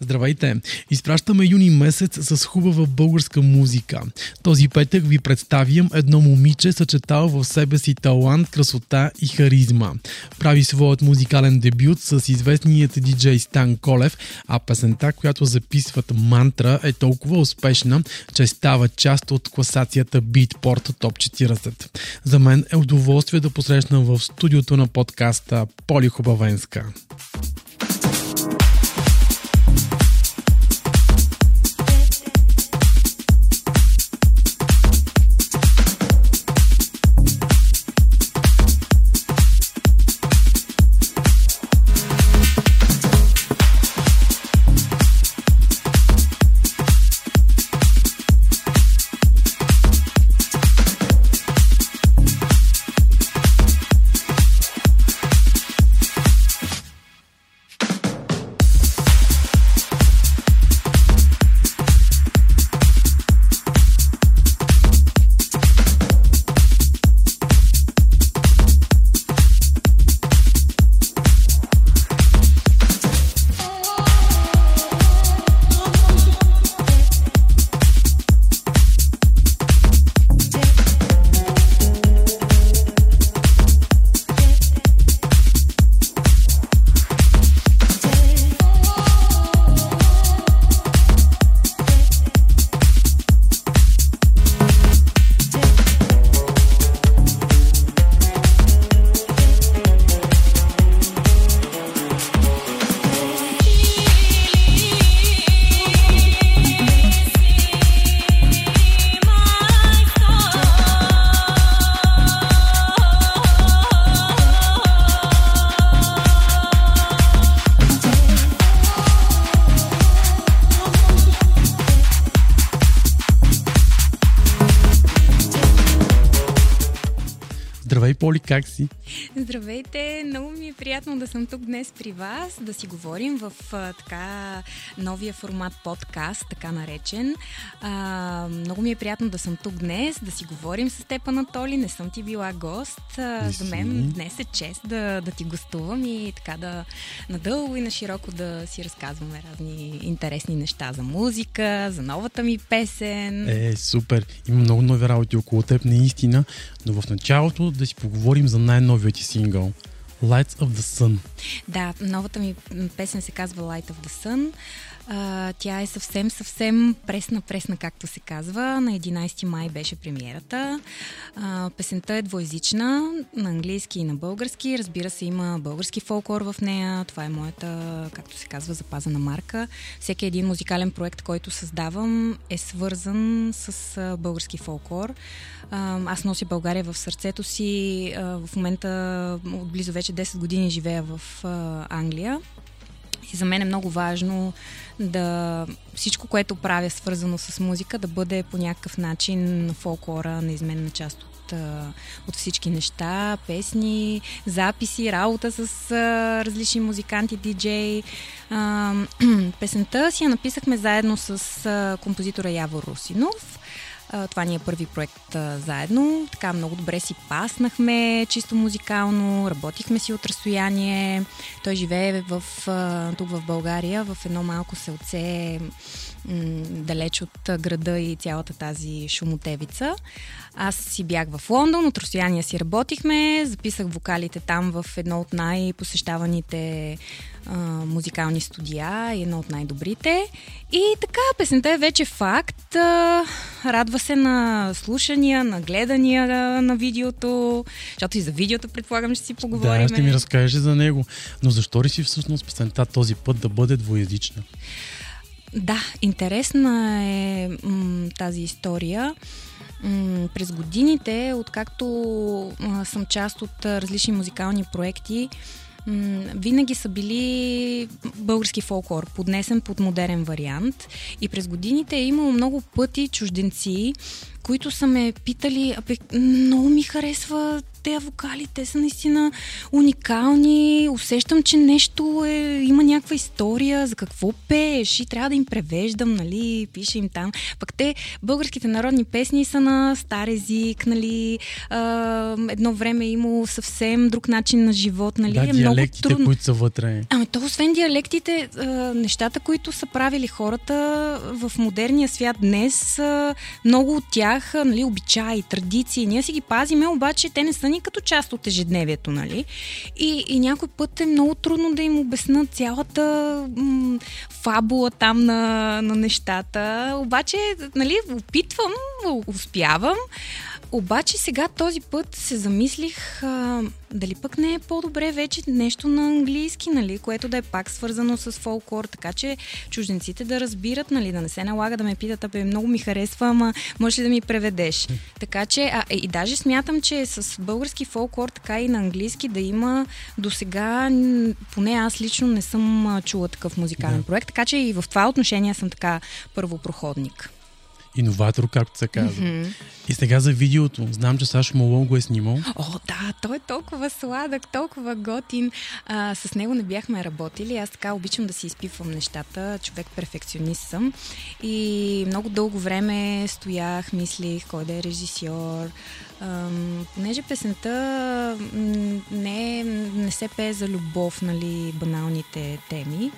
Здравейте! Изпращаме юни месец с хубава българска музика. Този петък ви представям едно момиче, съчетава в себе си талант, красота и харизма. Прави своят музикален дебют с известният диджей Стан Колев, а песента, която записват мантра е толкова успешна, че става част от класацията Beatport Top 40. За мен е удоволствие да посрещна в студиото на подкаста Поли Хубавенска. Поли, как си? Здравейте! Много ми е приятно да съм тук днес при вас, да си говорим в а, така новия формат подкаст, така наречен. А, много ми е приятно да съм тук днес, да си говорим с теб, Анатоли. Не съм ти била гост. А, за мен днес е чест да, да ти гостувам и така да надълго и на широко да си разказваме разни интересни неща за музика, за новата ми песен. Е, супер! Има много нови работи около теб, наистина, но в началото да си поговорим за най-новият ти сингъл. Lights of the Sun. Да, новата ми песен се казва Light of the Sun. А, тя е съвсем, съвсем пресна-пресна, както се казва. На 11 май беше премиерата. А, песента е двоязична, на английски и на български. Разбира се, има български фолклор в нея. Това е моята, както се казва, запазена марка. Всеки един музикален проект, който създавам, е свързан с български фолклор. А, аз нося България в сърцето си. А, в момента от близо вече 10 години живея в а, Англия. И за мен е много важно да всичко, което правя свързано с музика, да бъде по някакъв начин фолклора, неизменна част от, от всички неща, песни, записи, работа с различни музиканти, диджей. Песента си я написахме заедно с композитора Явор Русинов. Това ни е първи проект заедно. Така много добре си паснахме, чисто музикално, работихме си от разстояние. Той живее в, тук в България, в едно малко селце далеч от града и цялата тази шумотевица. Аз си бях в Лондон, от разстояние си работихме, записах вокалите там в едно от най-посещаваните а, музикални студия едно от най-добрите. И така, песента е вече факт. А, радва се на слушания, на гледания на видеото, защото и за видеото предполагам ще си поговорим. Да, ще ми разкажеш за него. Но защо си всъщност песента този път да бъде двоязична? Да, интересна е м- тази история. М- през годините, откакто м- съм част от различни музикални проекти, винаги са били български фолклор, поднесен под модерен вариант. И през годините е имало много пъти чужденци, които са ме питали, абе, много ми харесва тези вокали, те са наистина уникални, усещам, че нещо е, има някаква история, за какво пееш и трябва да им превеждам, нали, пише им там. Пък те, българските народни песни са на стар език, нали, а, едно време е имало съвсем друг начин на живот, нали, да, е много трудно. които са вътре. Ами то, освен диалектите, а, нещата, които са правили хората в модерния свят днес, а, много от тях, нали, обичаи, традиции, ние си ги пазиме, обаче те не са ни като част от ежедневието, нали? И, и някой път е много трудно да им обясна цялата м- фабула там на, на нещата. Обаче, нали, опитвам, успявам. Обаче сега този път се замислих а, дали пък не е по-добре вече нещо на английски, нали, което да е пак свързано с фолклор, така че чужденците да разбират, нали, да не се налага да ме питат, абе много ми харесва, ама можеш ли да ми преведеш? Така че, а, и даже смятам, че с български фолклор, така и на английски да има до сега, поне аз лично не съм чула такъв музикален да. проект, така че и в това отношение съм така първопроходник иноватор, както се казва. Mm-hmm. И сега за видеото. Знам, че Сашо Малон го е снимал. О, да, той е толкова сладък, толкова готин. А, с него не бяхме работили. Аз така обичам да си изпивам нещата. Човек перфекционист съм. И много дълго време стоях, мислих кой да е режисьор. Ам, понеже песента не, не се пее за любов, нали, баналните теми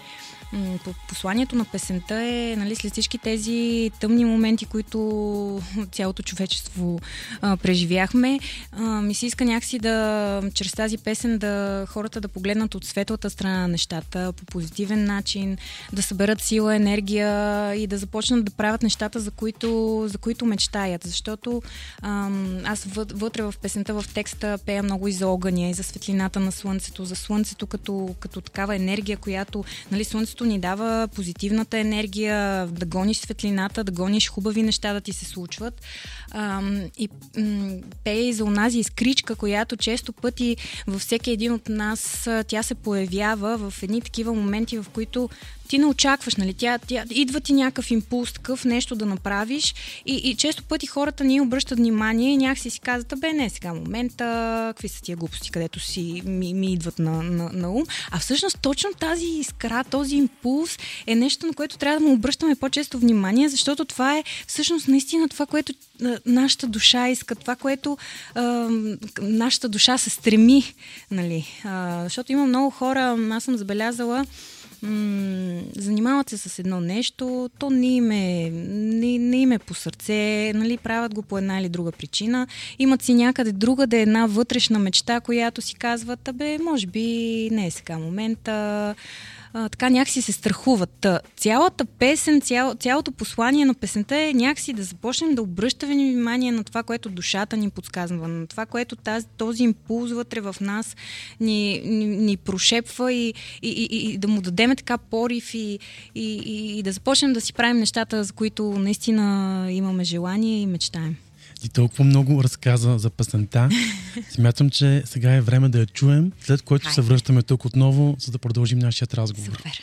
посланието на песента е нали, след всички тези тъмни моменти, които цялото човечество а, преживяхме, а, ми се иска някакси да, чрез тази песен да хората да погледнат от светлата страна на нещата по позитивен начин, да съберат сила, енергия и да започнат да правят нещата, за които, за които мечтаят. Защото а, аз вътре в песента, в текста пея много и за огъня, и за светлината на слънцето, за слънцето като, като такава енергия, която нали, слънцето просто ни дава позитивната енергия, да гониш светлината, да гониш хубави неща да ти се случват. А, и м- пее и за онази изкричка, която често пъти във всеки един от нас тя се появява в едни такива моменти, в които ти не очакваш, нали? Тя, тя, идва ти някакъв импулс, такъв нещо да направиш и, и често пъти хората ни обръщат внимание и някакси си казват, бе, не, сега момента, какви са тия глупости, където си ми, ми идват на, на, на ум. А всъщност точно тази искра, този импулс е нещо, на което трябва да му обръщаме по-често внимание, защото това е всъщност наистина това, което нашата душа иска, това, което а, нашата душа се стреми. Нали? А, защото има много хора, аз съм забелязала, занимават се с едно нещо, то не им е, не, не им е по сърце, нали, правят го по една или друга причина. Имат си някъде друга да е една вътрешна мечта, която си казват, абе, може би не е сега момента, а, така някакси се страхуват. Та, цялата песен, цяло, цялото послание на песента е някакси да започнем да обръщаме внимание на това, което душата ни подсказва, на това, което тази, този импулс вътре в нас ни, ни, ни прошепва и, и, и, и да му дадем така порив и, и, и, и да започнем да си правим нещата, за които наистина имаме желание и мечтаем. Ти толкова много разказа за песента. Смятам, че сега е време да я чуем, след което Хайде. се връщаме тук отново, за да продължим нашия разговор. Супер.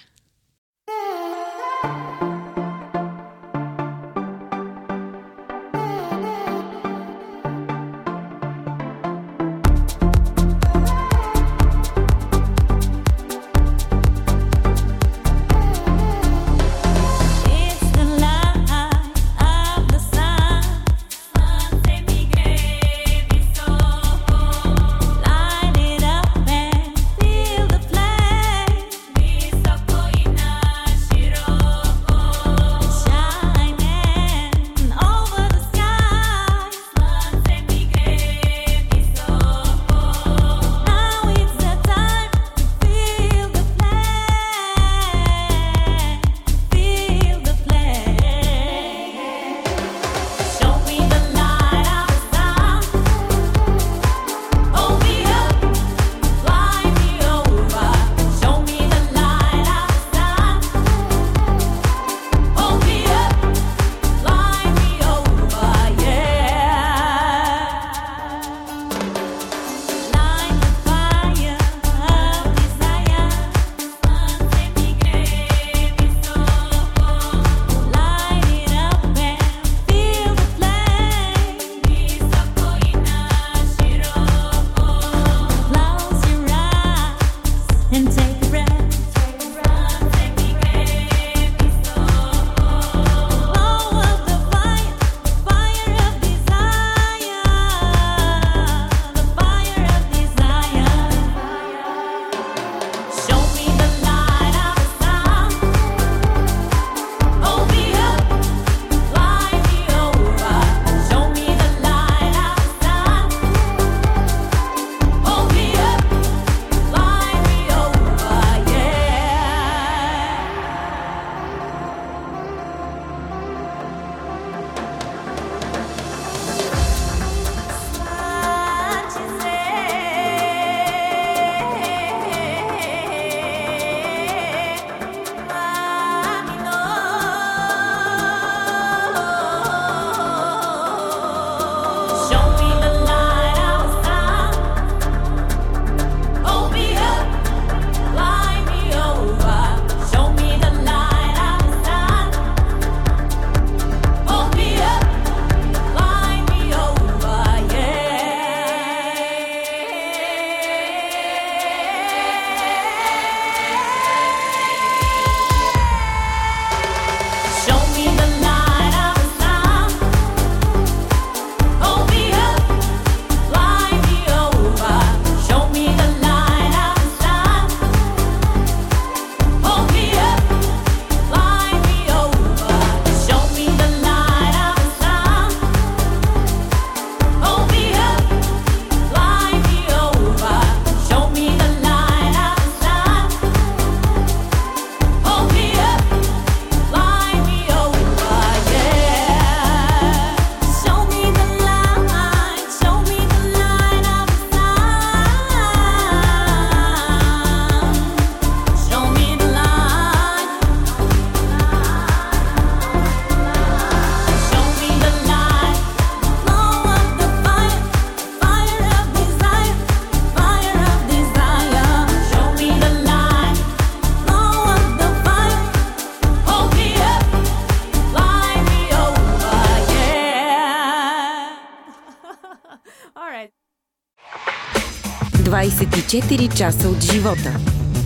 24 часа от живота.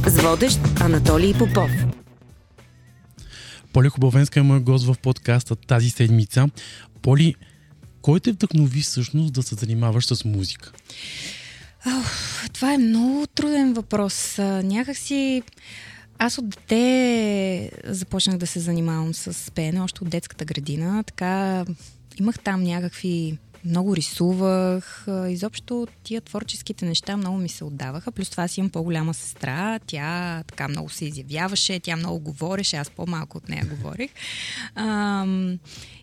С водещ Анатолий Попов. Поли Хубавенска е мой гост в подкаста тази седмица. Поли, кой те вдъхнови всъщност да се занимаваш с музика? Ох, това е много труден въпрос. Някакси аз от дете започнах да се занимавам с пеене, още от детската градина. Така имах там някакви много рисувах. Изобщо тия творческите неща много ми се отдаваха. Плюс това си имам по-голяма сестра. Тя така много се изявяваше, тя много говореше, аз по-малко от нея говорих. Ам,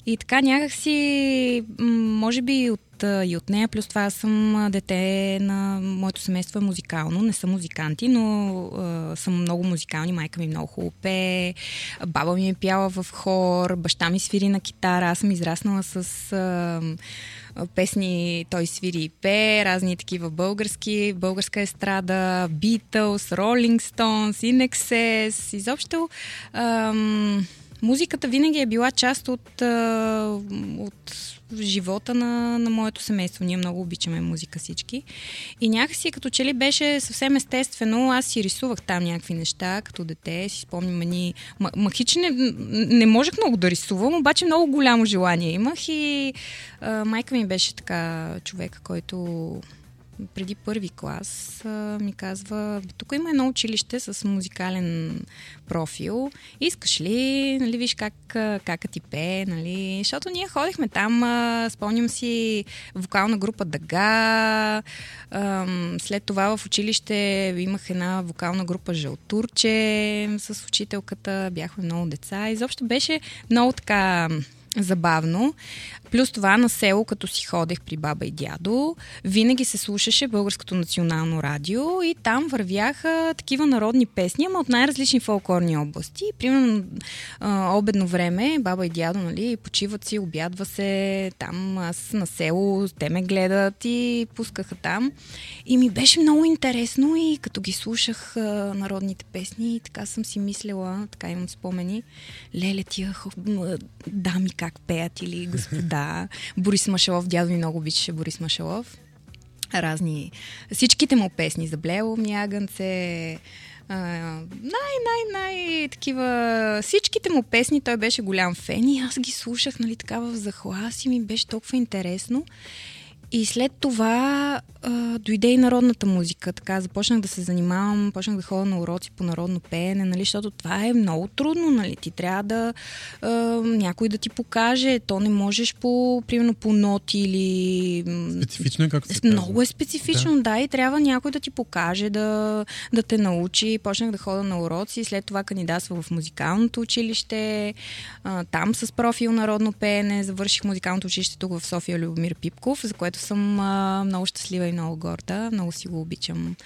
и така някакси, може би от, и от нея, плюс това съм дете на моето семейство е музикално, не съм музиканти, но а, съм много музикални, майка ми много хубаво пее, баба ми е пяла в хор, баща ми свири на китара, аз съм израснала с... А, песни той свири и пее, разни такива български, българска естрада, Beatles, Rolling Stones, In Excess, изобщо ам, музиката винаги е била част от, от живота на, на моето семейство. Ние много обичаме музика всички. И някакси като че ли беше съвсем естествено, аз си рисувах там някакви неща, като дете, си спомням ни... Махич не, не можех много да рисувам, обаче много голямо желание имах и а, майка ми беше така човека, който преди първи клас ми казва, тук има едно училище с музикален профил, искаш ли, нали, виж как, как ти пее, нали, защото ние ходихме там, спомням си вокална група Дага, след това в училище имах една вокална група Жълтурче с учителката, бяхме много деца, изобщо беше много така забавно. Плюс това на село, като си ходех при баба и дядо, винаги се слушаше Българското национално радио и там вървяха такива народни песни, ама от най-различни фолклорни области. Примерно обедно време баба и дядо нали, почиват си, обядва се там, аз на село, те ме гледат и пускаха там. И ми беше много интересно и като ги слушах народните песни, така съм си мислила, така имам спомени, леле тия дами как пеят или господа да, Борис Машелов, дядо ми много обичаше Борис Машелов. Разни, всичките му песни за Блело, Мягънце, най, най, най такива, всичките му песни, той беше голям фен и аз ги слушах, нали, така в захлас и ми беше толкова интересно. И след това а, дойде и народната музика. Така започнах да се занимавам, почнах да ходя на уроци по народно пеене, нали, защото това е много трудно. Нали. Ти трябва да а, някой да ти покаже. То не можеш по, примерно, по ноти или... Специфично е както се казва. Много е специфично, да. да, и трябва някой да ти покаже, да, да те научи. Почнах да ходя на уроци, след това кандидатства в музикалното училище, а, там с профил народно пеене. Завърших музикалното училище тук в София Любомир Пипков, за което съм а, много щастлива и много горда. Много си го обичам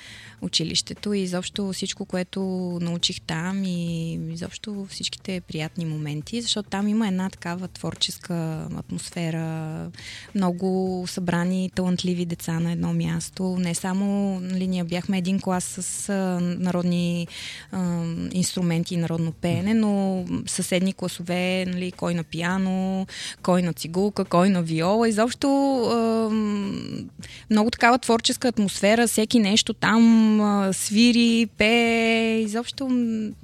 училището и изобщо всичко, което научих там и изобщо всичките приятни моменти, защото там има една такава творческа атмосфера, много събрани талантливи деца на едно място. Не само, нали, ние бяхме един клас с народни а, инструменти и народно пеене, но съседни класове, нали, кой на пиано, кой на цигулка, кой на виола. Изобщо а, много такава творческа атмосфера, всеки нещо там свири, пее. Изобщо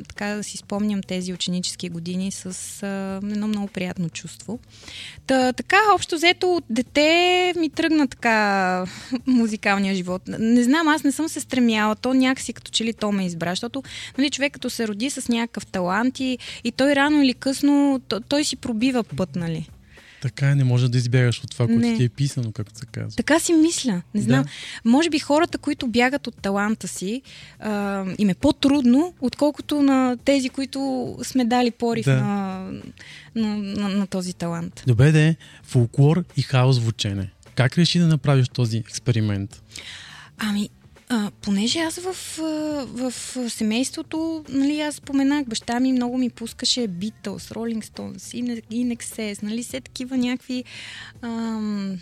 така да си спомням тези ученически години с а, едно много приятно чувство. Та, така, общо взето от дете ми тръгна така музикалния живот. Не знам, аз не съм се стремяла. То някакси като че ли то ме избра, защото нали, човек като се роди с някакъв талант и, и той рано или късно, той си пробива път, нали? Така не може да избягаш от това, което ти е писано, както се казва. Така си мисля. Не знам. Да. Може би хората, които бягат от таланта си, а, им е по-трудно, отколкото на тези, които сме дали порив да. на, на, на, на този талант. Добре, де, фолклор и хаос звучене. Как реши да направиш този експеримент? Ами, а, понеже аз в, в, в семейството, нали, аз споменах, баща ми много ми пускаше Beatles, Rolling Stones, In нали, все такива някакви ам,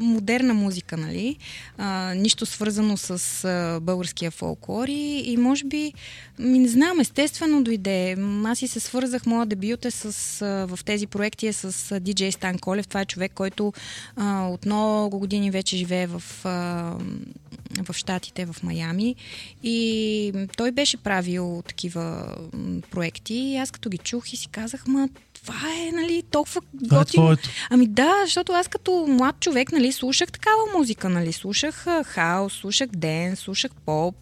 модерна музика, нали? А, нищо свързано с а, българския фолклор и, и може би, ми не знам, естествено дойде. Аз и се свързах, моя дебют е с, а, в тези проекти е с диджей Стан Колев. Това е човек, който а, от много години вече живее в, а, в Штатите, в Майами. И той беше правил такива проекти. И аз като ги чух и си казах, ма това е, нали, толкова е готино. твоето. Ами да, защото аз като млад човек, нали, слушах такава музика, нали, слушах а, хаос, слушах ден, слушах поп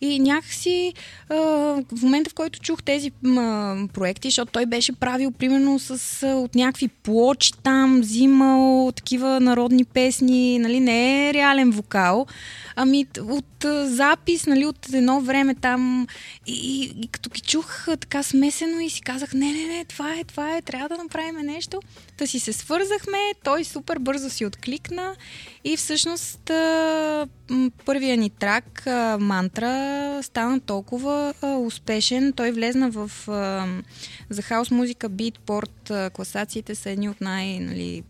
и някакси а, в момента, в който чух тези м, проекти, защото той беше правил примерно с, а, от някакви плочи там, взимал такива народни песни, нали, не е реален вокал, ами от а, запис, нали, от едно време там и, и, и като ги чух а, така смесено и си казах, не, не, не, това е, това е, трябва да направим нещо. Та си се свързахме, той супер бързо си откликна и всъщност а, първия ни трак, а, мантра, стана толкова а, успешен. Той влезна в а, за хаос музика, битпорт, а, класациите са едни от най, нали,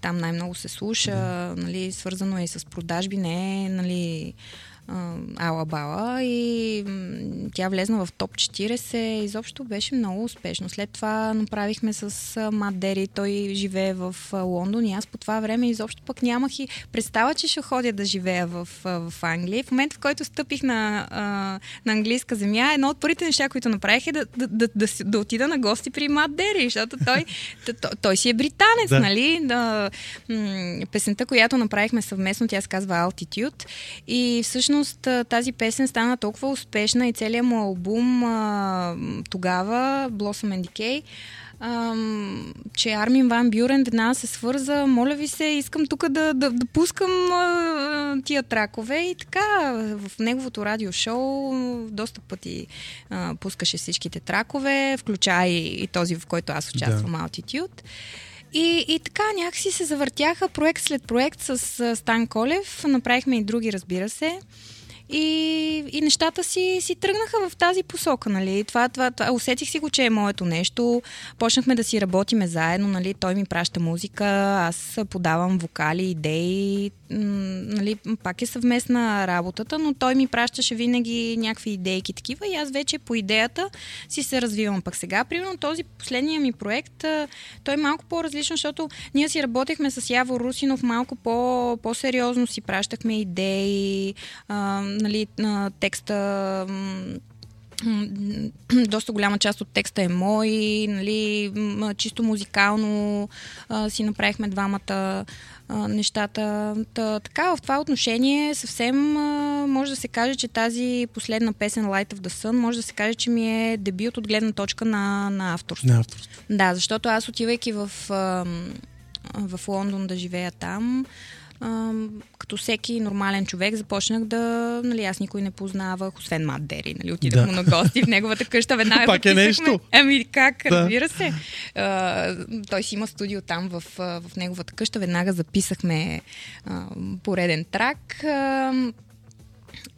там най-много се слуша, нали, свързано е и с продажби, не е, нали, Ала Бала и тя влезна в топ 40. Изобщо беше много успешно. След това направихме с Мат Дери. Той живее в Лондон и аз по това време изобщо пък нямах и представа, че ще ходя да живея в, в Англия. В момента, в който стъпих на, на английска земя, едно от първите неща, които направих е да, да, да, да, да отида на гости при Мат Дери, защото той, той, той, си е британец, Да. нали? Да, песента, която направихме съвместно, тя се казва Altitude и всъщност а, тази песен стана толкова успешна и целият му албум а, тогава, Blossom and Decay, ам, че Армин Ван Бюрен веднага се свърза, моля ви се, искам тук да, да, да пускам а, тия тракове и така в неговото радиошоу доста пъти а, пускаше всичките тракове, включая и, и този, в който аз участвам, да. Altitude. И, и така някакси се завъртяха проект след проект с Стан Колев. Направихме и други, разбира се. И, и нещата си, си тръгнаха в тази посока, нали? Това, това, това, усетих си го, че е моето нещо. Почнахме да си работиме заедно, нали? Той ми праща музика, аз подавам вокали, идеи, нали? Пак е съвместна работата, но той ми пращаше винаги някакви идейки такива и аз вече по идеята си се развивам. Пък сега, примерно, този последния ми проект, той е малко по-различно, защото ние си работехме с Яво Русинов малко по, по-сериозно, си пращахме идеи, нали, на текста доста голяма част от текста е мой, нали, чисто музикално а, си направихме двамата а, нещата. Та, така, в това отношение съвсем а, може да се каже, че тази последна песен Light of the Sun може да се каже, че ми е дебют от гледна точка на, на авторство. На авторство. Да, защото аз отивайки в, ам, в Лондон да живея там, като всеки нормален човек започнах да, нали, аз никой не познавах, освен Мат Дери, нали, отидах Да. му на гости в неговата къща, веднага Пак е нещо. Ами как, Да. разбира се. А, той си има студио там в, в неговата къща, веднага записахме а, пореден трак. А,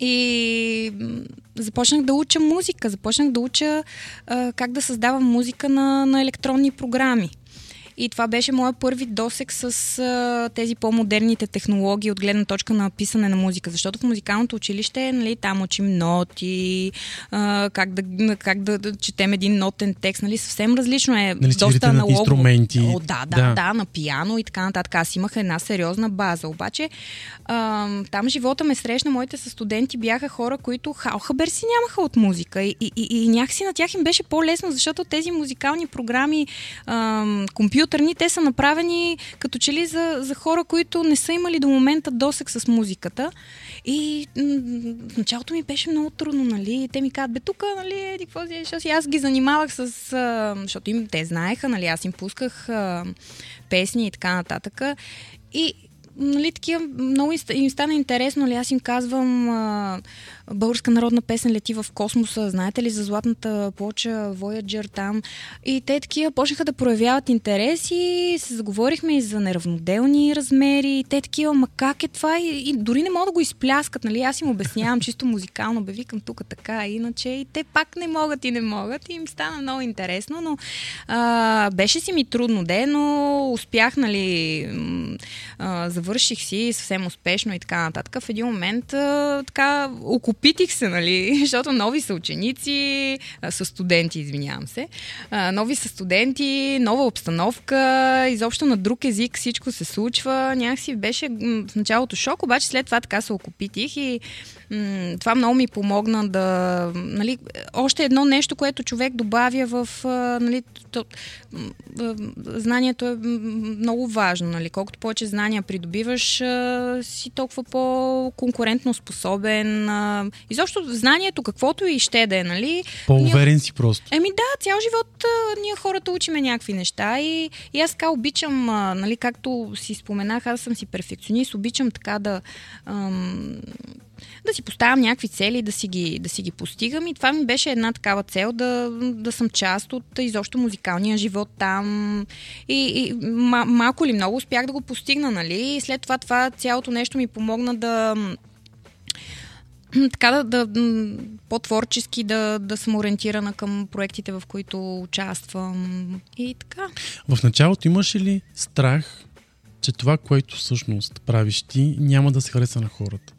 и започнах да уча музика, започнах да уча а, как да създавам музика на, на електронни програми. И това беше моят първи досек с а, тези по-модерните технологии от гледна точка на писане на музика. Защото в музикалното училище, нали, там учим ноти, а, как, да, как да, да четем един нотен текст, нали, съвсем различно е. Нали, доста на аналогово. инструменти. О, да, да, Да. да, на пияно и така нататък. Аз имах една сериозна база. Обаче а, там живота ме срещна, моите със студенти бяха хора, които хал хабер си нямаха от музика. И, и, и, и някакси на тях им беше по-лесно, защото тези музикални програми, а, компютърни, те са направени като че ли за, за хора, които не са имали до момента досек с музиката. И в началото ми беше много трудно, нали? Те ми казват, бе, тук, нали, еди, какво си, си аз ги занимавах с... А, защото им, те знаеха, нали, аз им пусках а, песни и така нататък. И нали, такива, много им стана интересно, нали, аз им казвам а, българска народна песен лети в космоса, знаете ли за златната плоча Voyager там? И те такива почнаха да проявяват интерес и се заговорихме и за неравноделни размери. И те такива, ма как е това? И, и дори не могат да го изпляскат, нали? Аз им обяснявам чисто музикално, бе, викам тук така, иначе и те пак не могат и не могат. И им стана много интересно, но а, беше си ми трудно де, но успях, нали, а, завърших си съвсем успешно и така нататък. В един момент а, така окупитих се, нали, защото нови са ученици, а, са студенти, извинявам се, нови са студенти, нова обстановка, изобщо на друг език всичко се случва. Някакси беше в началото шок, обаче след това така се окупитих и това много ми помогна да, нали, още едно нещо, което човек добавя в, нали, то, знанието е много важно, нали, колкото повече знания придобиваш, си толкова по-конкурентно способен. Изобщо знанието, каквото и ще да е, нали. По-уверен ние... си просто. Еми да, цял живот а, ние хората учиме някакви неща и, и аз така обичам, а, нали, както си споменах, аз съм си перфекционист, обичам така да ам, да си поставям някакви цели, да си ги, да си ги постигам. И това ми беше една такава цел да, да съм част от изобщо музикалния живот там. И, и малко ли много успях да го постигна, нали? И след това това цялото нещо ми помогна да така да, да по-творчески да, да съм ориентирана към проектите, в които участвам и така. В началото имаш ли страх, че това, което всъщност правиш ти, няма да се хареса на хората?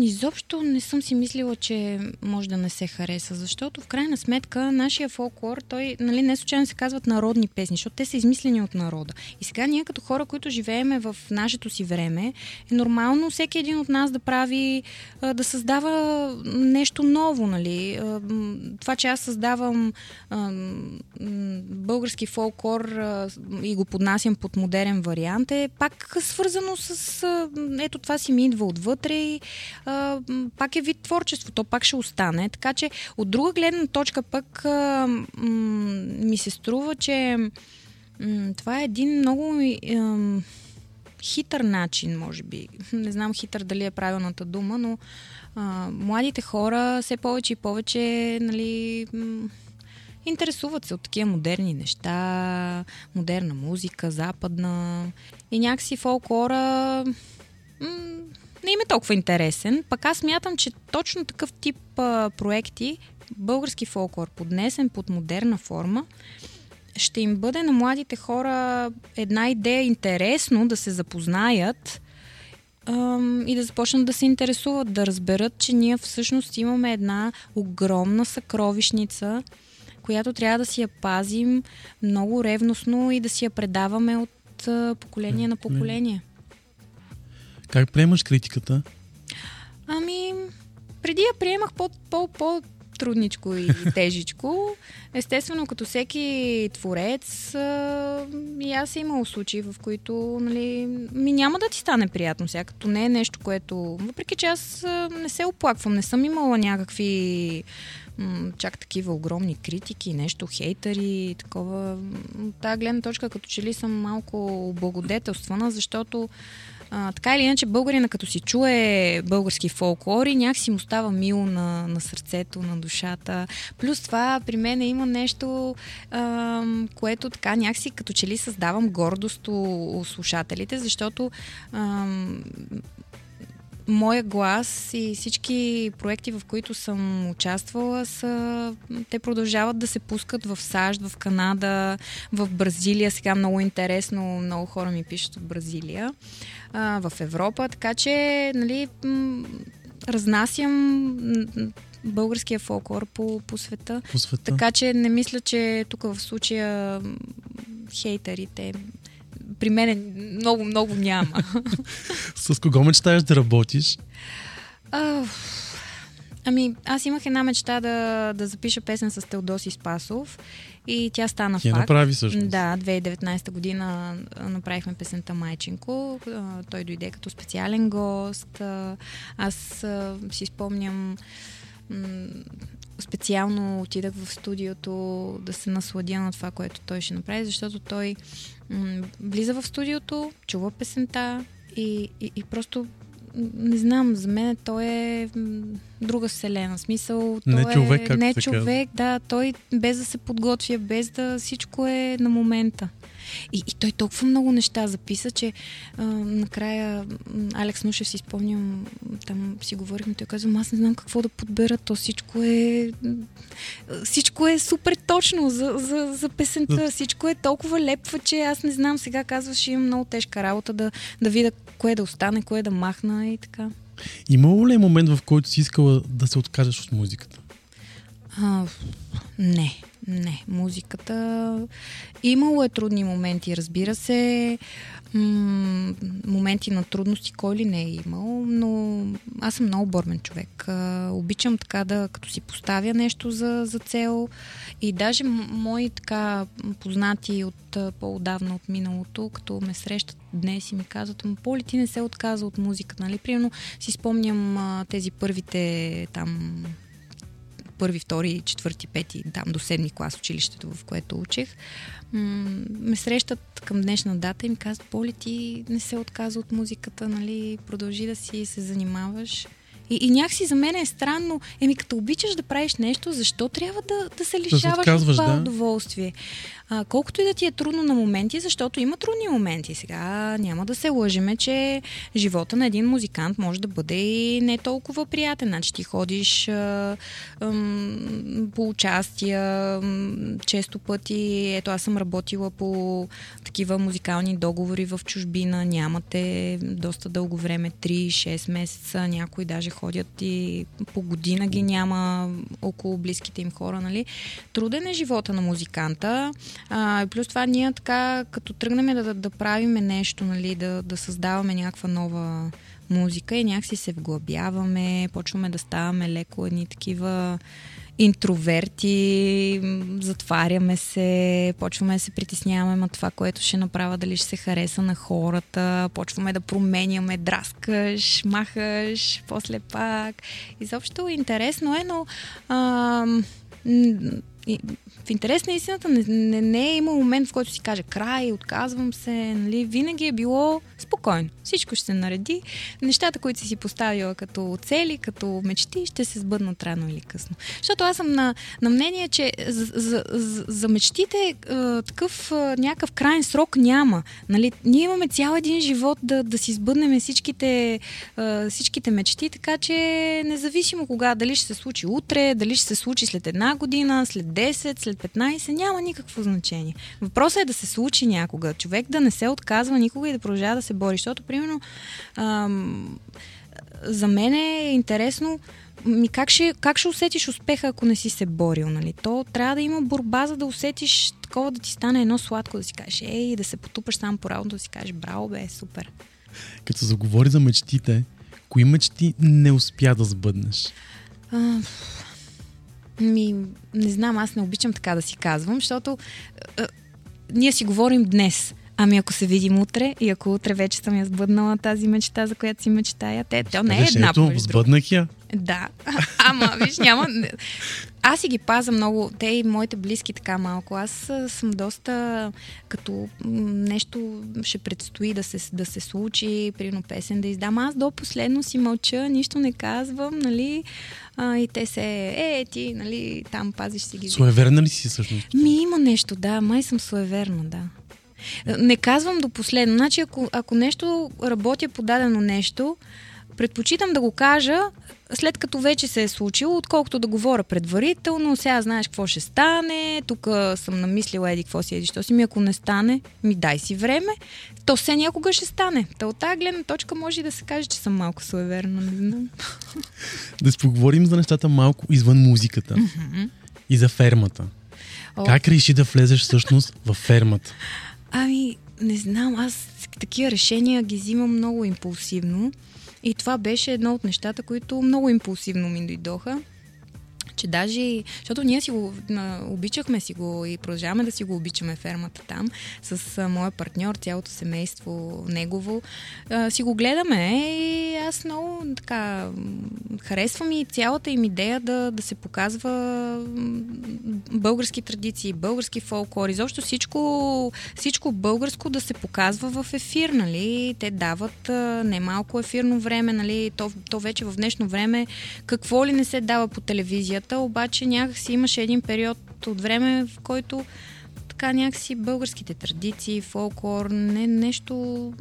Изобщо не съм си мислила, че може да не се хареса, защото в крайна сметка нашия фолклор, той нали, не случайно се казват народни песни, защото те са измислени от народа. И сега ние като хора, които живееме в нашето си време, е нормално всеки един от нас да прави, да създава нещо ново. Нали. Това, че аз създавам български фолклор и го поднасям под модерен вариант е пак свързано с ето това си ми идва отвътре и пак е вид творчество, то пак ще остане. Така че от друга гледна точка пък а, ми се струва, че м- това е един много а, хитър начин, може би. Не знам хитър дали е правилната дума, но а, младите хора все повече и повече нали, интересуват се от такива модерни неща, модерна музика, западна. И някакси фолклора не им е толкова интересен. Пък аз мятам, че точно такъв тип а, проекти, български фолклор, поднесен под модерна форма, ще им бъде на младите хора една идея интересно да се запознаят ам, и да започнат да се интересуват, да разберат, че ние всъщност имаме една огромна съкровищница, която трябва да си я пазим много ревностно и да си я предаваме от а, поколение на поколение. Как приемаш критиката? Ами, преди я приемах по, по, по трудничко и тежичко. Естествено, като всеки творец, а, и аз съм имал случаи, в които нали, ми няма да ти стане приятно сега, като не е нещо, което... Въпреки, че аз а, не се оплаквам, не съм имала някакви м- чак такива огромни критики, нещо, хейтери, такова. От тази гледна точка, като че ли съм малко облагодетелствана, защото а, така или иначе, българина като си чуе български фолклор и някакси му става мило на, на сърцето, на душата. Плюс това при мен има нещо, а, което така някакси като че ли създавам гордост у, у слушателите, защото а, моя глас и всички проекти, в които съм участвала, са, те продължават да се пускат в САЩ, в Канада, в Бразилия. Сега много интересно, много хора ми пишат от Бразилия, а, в Европа. Така че, нали, м- разнасям българския фолклор по, по света. По света. Така че не мисля, че тук в случая хейтерите при мен много, много няма. С кого мечтаеш да работиш? А, ами, аз имах една мечта да, да запиша песен с Теодоси Спасов и тя стана Ти факт. направи всъщност. Да, 2019 година направихме песента Майчинко. Той дойде като специален гост. Аз си спомням специално отидах в студиото да се насладя на това, което той ще направи, защото той м- влиза в студиото, чува песента и, и, и просто не знам, за мен той е друга вселена. Смисъл, не той човек, е не човек, казва. да, той без да се подготвя, без да всичко е на момента. И, и той толкова много неща записа, че а, накрая Алекс Нушев си спомням, там си говорихме, той казва, аз не знам какво да подбера, то всичко е всичко е супер точно за, за, за песента, всичко е толкова лепва, че аз не знам, сега казваш, имам много тежка работа да, да видя кое да остане, кое да махна и така. Имало ли е момент, в който си искала да се откажеш от музиката? А, не, не. Музиката. Имало е трудни моменти, разбира се. М- моменти на трудности, кой ли не е имал, но аз съм много бормен човек. А, обичам така да, като си поставя нещо за, за цел и даже мои така познати от по-давна от миналото, като ме срещат днес и ми казват, Поли, ти не се отказа от музика, нали? Примерно си спомням а, тези първите там първи, втори, четвърти, пети, там до седми клас училището, в което учих, ме срещат към днешна дата и ми казват, Поли, ти не се отказа от музиката, нали, продължи да си се занимаваш. И, и някакси за мен е странно. Еми, като обичаш да правиш нещо, защо трябва да, да се лишаваш да се от това да? удоволствие? А, колкото и да ти е трудно на моменти, защото има трудни моменти. Сега няма да се лъжиме, че живота на един музикант може да бъде и не толкова приятен. Значи ти ходиш а, ам, по участия, ам, често пъти. Ето аз съм работила по такива музикални договори в чужбина. Нямате доста дълго време, 3-6 месеца. Някои даже ходят и по година ги няма около близките им хора. Нали? Труден е живота на музиканта. А, плюс това ние така, като тръгнем да, да, да правиме нещо, нали, да, да създаваме някаква нова музика и някакси се вглъбяваме, почваме да ставаме леко едни такива интроверти, затваряме се, почваме да се притесняваме на това, което ще направя, дали ще се хареса на хората, почваме да променяме, драскаш, махаш, после пак. Изобщо интересно е, но а, в интерес на истината не, не, не е имал момент, в който си каже край, отказвам се, нали? винаги е било спокойно. Всичко ще се нареди. Нещата, които си поставила като цели, като мечти, ще се сбъднат рано или късно. Защото аз съм на, на мнение, че за, за, за, за мечтите а, такъв а, някакъв крайен срок няма. Нали? Ние имаме цял един живот да, да си сбъднем всичките, а, всичките мечти, така че независимо кога, дали ще се случи утре, дали ще се случи след една година, след 10, след 15, няма никакво значение. Въпросът е да се случи някога. Човек да не се отказва никога и да продължава да се бори. Защото, примерно, ам, за мен е интересно ми как ще, как ще усетиш успеха, ако не си се борил, нали? То трябва да има борба, за да усетиш такова да ти стане едно сладко, да си кажеш, ей, да се потупаш сам по работа, да си кажеш, браво, бе, супер. Като заговори за мечтите, кои мечти не успя да сбъднеш? А, ми, не знам, аз не обичам така да си казвам, защото а, ние си говорим днес. Ами ако се видим утре и ако утре вече съм я сбъднала тази мечта, за която си мечтая, те, то не е една ето, сбъднах я. Да, ама виж, няма... Аз си ги паза много, те и моите близки така малко. Аз съм доста, като нещо ще предстои да се, да се случи, прино песен да издам. Аз до последно си мълча, нищо не казвам, нали? А, и те се, е, ти, нали, там пазиш си ги. Суеверна ли си всъщност? Ми има нещо, да, май съм суеверна, да. Не казвам до последно. Значи, ако, ако нещо работя по дадено нещо, предпочитам да го кажа след като вече се е случило, отколкото да говоря предварително, сега знаеш какво ще стане, тук съм намислила еди какво си, еди що си ми, ако не стане, ми дай си време, то все някога ще стане. Та от тази гледна точка може и да се каже, че съм малко суеверна, не знам. Да поговорим за нещата малко извън музиката mm-hmm. и за фермата. О. Как реши да влезеш всъщност в фермата? Ами, не знам, аз такива решения ги взимам много импулсивно. И това беше едно от нещата, които много импулсивно ми дойдоха че даже, защото ние си го обичахме си го и продължаваме да си го обичаме фермата там с моя партньор, цялото семейство негово, си го гледаме и аз много така харесвам и цялата им идея да, да се показва български традиции, български фолклор, изобщо всичко, всичко българско да се показва в ефир, нали? Те дават немалко ефирно време, нали? То, то вече в днешно време какво ли не се дава по телевизията, обаче някакси имаше един период от време, в който така някакси българските традиции, фолклор, не, нещо...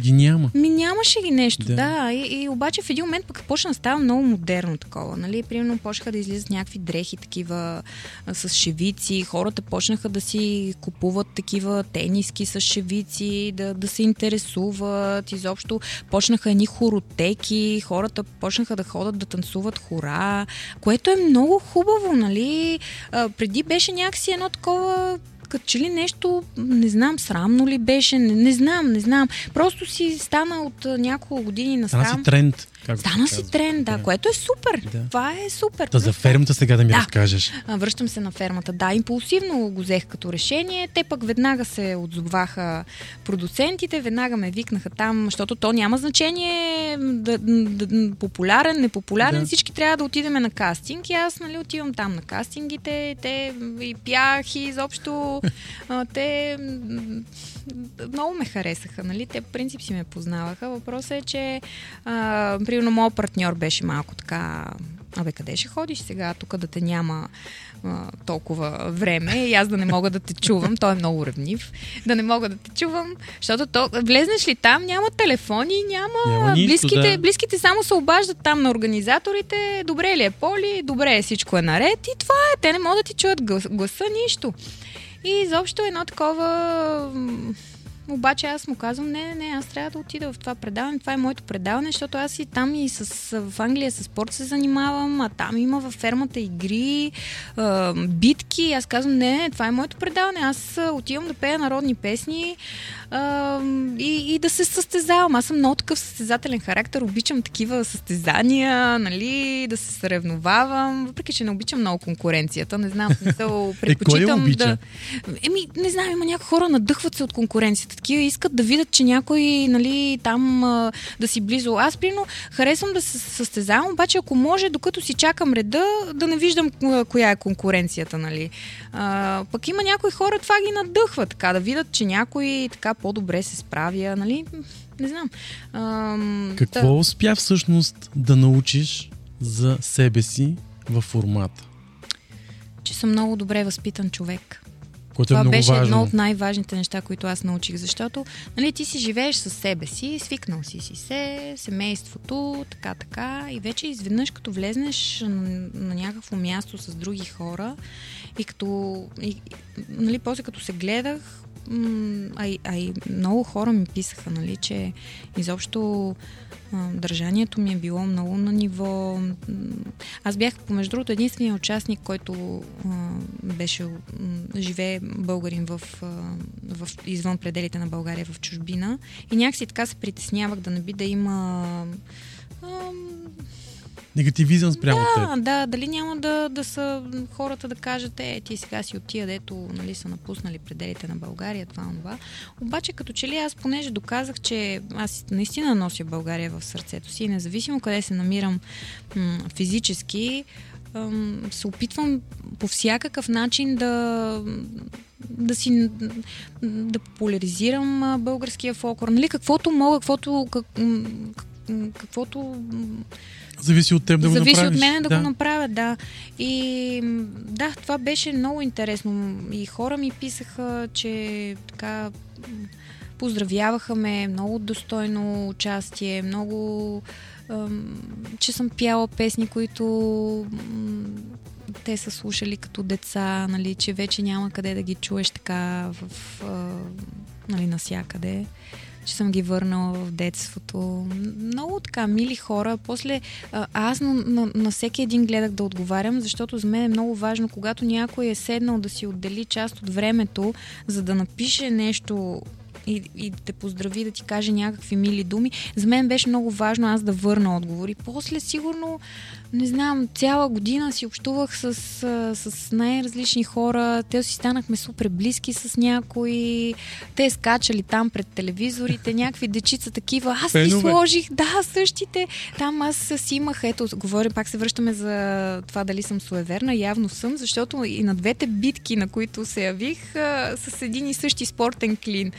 Ги няма. Ми нямаше ги нещо, да. да. И, и обаче в един момент пък почна да става много модерно такова. Нали? Примерно почнаха да излизат някакви дрехи такива с шевици, хората почнаха да си купуват такива тениски с шевици, да, да се интересуват, изобщо почнаха едни хоротеки, хората почнаха да ходят да танцуват хора, което е много хубаво, нали? А, преди беше някакси едно такова такова, като че ли нещо, не знам, срамно ли беше, не, не знам, не знам. Просто си стана от няколко години на Стана си тренд. Как Стана си тренд, да, да, което е супер. Да. Това е супер. Та за фермата сега да ми да. разкажеш. Връщам се на фермата. Да, импулсивно го взех като решение. Те пък веднага се отзоваха продуцентите, веднага ме викнаха там, защото то няма значение да, да, да, популярен, непопулярен. Да. Всички трябва да отидем на кастинг и аз нали, отивам там на кастингите. Те и пях и изобщо те много ме харесаха. Нали? Те по принцип си ме познаваха. Въпросът е, че а, примерно, моят партньор беше малко така, абе, къде ще ходиш сега, тук да те няма а, толкова време и аз да не мога да те чувам, той е много ревнив, да не мога да те чувам, защото то, влезнеш ли там, няма телефони, няма, няма нищо, близките, да. близките само се обаждат там на организаторите, добре ли е Поли, добре е, всичко е наред. И това е, те не могат да ти чуят гласа, нищо. И изобщо едно такова обаче аз му казвам, не, не, не, аз трябва да отида в това предаване, това е моето предаване, защото аз и там и с, в Англия с спорт се занимавам, а там има във фермата игри, а, битки. Аз казвам, не, не, това е моето предаване, аз отивам да пея народни песни а, и, и да се състезавам. Аз съм много такъв състезателен характер, обичам такива състезания, нали, да се съревновавам, въпреки че не обичам много конкуренцията, не знам, не се предпочитам е, да... Еми, не знам, има някои хора надъхват се от конкуренцията такива искат да видят, че някой нали, там а, да си близо. Аз, прино, харесвам да се състезавам, обаче ако може, докато си чакам реда, да не виждам коя е конкуренцията. Нали. А, пък има някои хора, това ги надъхва, така, да видят, че някой така по-добре се справя. Нали. Не знам. А, Какво да... успя всъщност да научиш за себе си във формата? Че съм много добре възпитан човек. Което е Това е много беше важно. едно от най-важните неща, които аз научих, защото нали, ти си живееш със себе си, свикнал си си се, семейството, така, така, и вече изведнъж като влезнеш на, на някакво място с други хора и като, и, нали, после като се гледах, а и, а и много хора ми писаха, нали, че изобщо държанието ми е било много на ниво. Аз бях, помежду другото, единствения участник, който а, беше, живее българин в, а, в, извън пределите на България, в чужбина. И някакси така се притеснявах да не би да има а, Негативизъм спрямо да, теб. Да, дали няма да, да са хората да кажат, е, ти сега си от тия, дето нали, са напуснали пределите на България, това, това. Обаче, като че ли аз понеже доказах, че аз наистина нося България в сърцето си, независимо къде се намирам м- физически, се опитвам по всякакъв начин да да си да популяризирам българския фолклор. Нали, каквото мога, каквото как, каквото Зависи от теб да Зависи го направиш. от мен да, да го направя, да. И да, това беше много интересно. И хора ми писаха, че така поздравяваха ме, много достойно участие, много че съм пяла песни, които те са слушали като деца, нали, че вече няма къде да ги чуеш така в, нали, насякъде че съм ги върнала в детството. Много така мили хора. После аз на, на, на всеки един гледах да отговарям, защото за мен е много важно, когато някой е седнал да си отдели част от времето, за да напише нещо и, и те поздрави, да ти каже някакви мили думи. За мен беше много важно аз да върна отговори. После, сигурно, не знам, цяла година си общувах с, с най-различни хора. Те си станахме супер близки с някои. Те скачали там пред телевизорите, някакви дечица такива. Аз си сложих, да, същите. Там аз си имах, ето, говорим, пак се връщаме за това дали съм суеверна. Явно съм, защото и на двете битки, на които се явих, с един и същи спортен клин.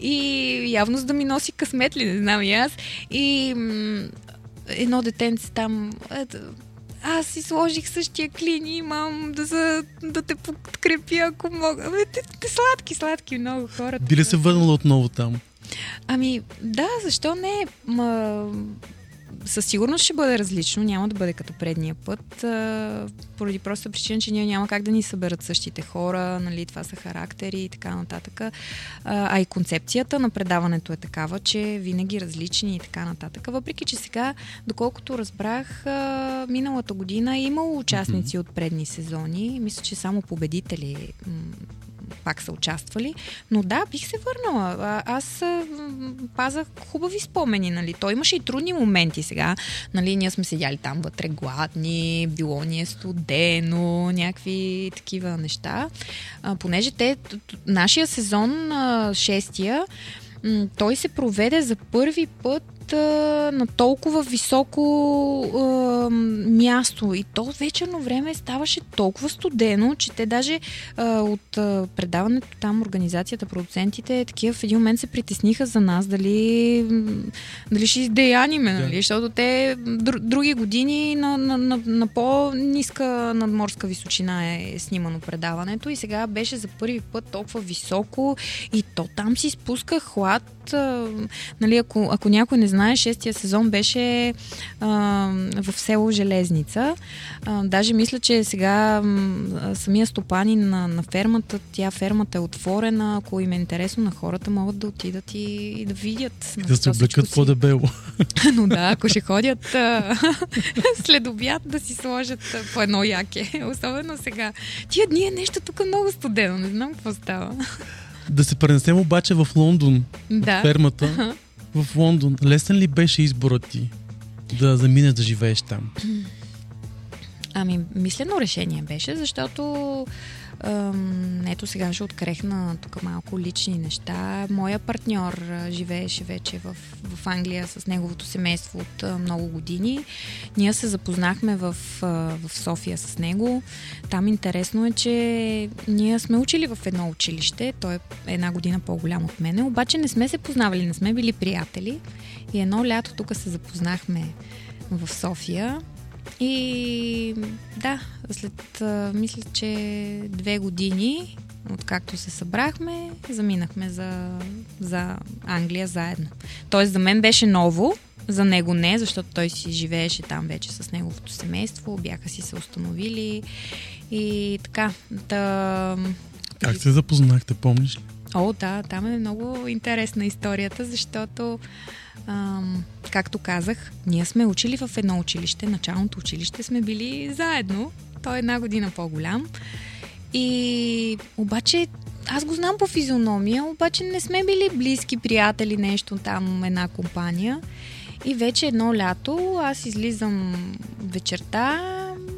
И явно за да ми носи късмет ли, не знам и аз. И едно детенце там аз си сложих същия клин имам да, за, да те подкрепя, ако мога. Абе, те, те сладки, сладки много хора. Би ли се върнала отново там? Ами, да, защо не? Ма, със сигурност ще бъде различно, няма да бъде като предния път, а, поради проста причина, че ние няма как да ни съберат същите хора, нали, това са характери и така нататък. А, а и концепцията на предаването е такава, че винаги различни и така нататък. Въпреки, че сега, доколкото разбрах, а, миналата година е имало участници mm-hmm. от предни сезони, мисля, че само победители пак са участвали. Но да, бих се върнала. А, аз а, пазах хубави спомени, нали. Той имаше и трудни моменти сега. Нали, ние сме седяли там вътре гладни, било ни е студено, някакви такива неща. А, понеже те, нашия сезон, а, шестия, той се проведе за първи път на толкова високо а, място. И то вечерно време ставаше толкова студено, че те даже а, от а, предаването там, организацията, продуцентите, такива в един момент се притесниха за нас, дали, дали ще издеяниме, нали? Защото те др- други години на, на, на, на по-ниска надморска височина е снимано предаването и сега беше за първи път толкова високо и то там си спуска хлад. А, нали, ако, ако някой не знае, шестия сезон беше а, в село Железница. А, даже мисля, че сега а, самия стопанин на, на фермата, тя фермата е отворена, ако им е интересно на хората, могат да отидат и, и да видят. Да се облекат по-дебело. Но да, ако ще ходят а, след обяд да си сложат по едно яке. Особено сега. Тия дни е нещо тук много студено, не знам какво става. Да се пренесем обаче в Лондон, да. от фермата в Лондон, лесен ли беше изборът ти да заминеш да живееш там? Ами, мислено решение беше, защото ето сега ще открехна тук малко лични неща. Моя партньор живееше вече в, в Англия с неговото семейство от много години. Ние се запознахме в, в София с него. Там интересно е, че ние сме учили в едно училище. Той е една година по-голям от мене, обаче не сме се познавали, не сме били приятели. И едно лято тук се запознахме в София и да, след, мисля, че две години, откакто се събрахме, заминахме за, за Англия заедно. Тоест за мен беше ново, за него не, защото той си живееше там вече с неговото семейство, бяха си се установили и така. Да... Как се запознахте, помниш ли? О, да, там е много интересна историята, защото Ам, както казах, ние сме учили в едно училище, началното училище сме били заедно. Той е една година по-голям. И обаче аз го знам по физиономия, обаче не сме били близки приятели, нещо там, една компания. И вече едно лято аз излизам вечерта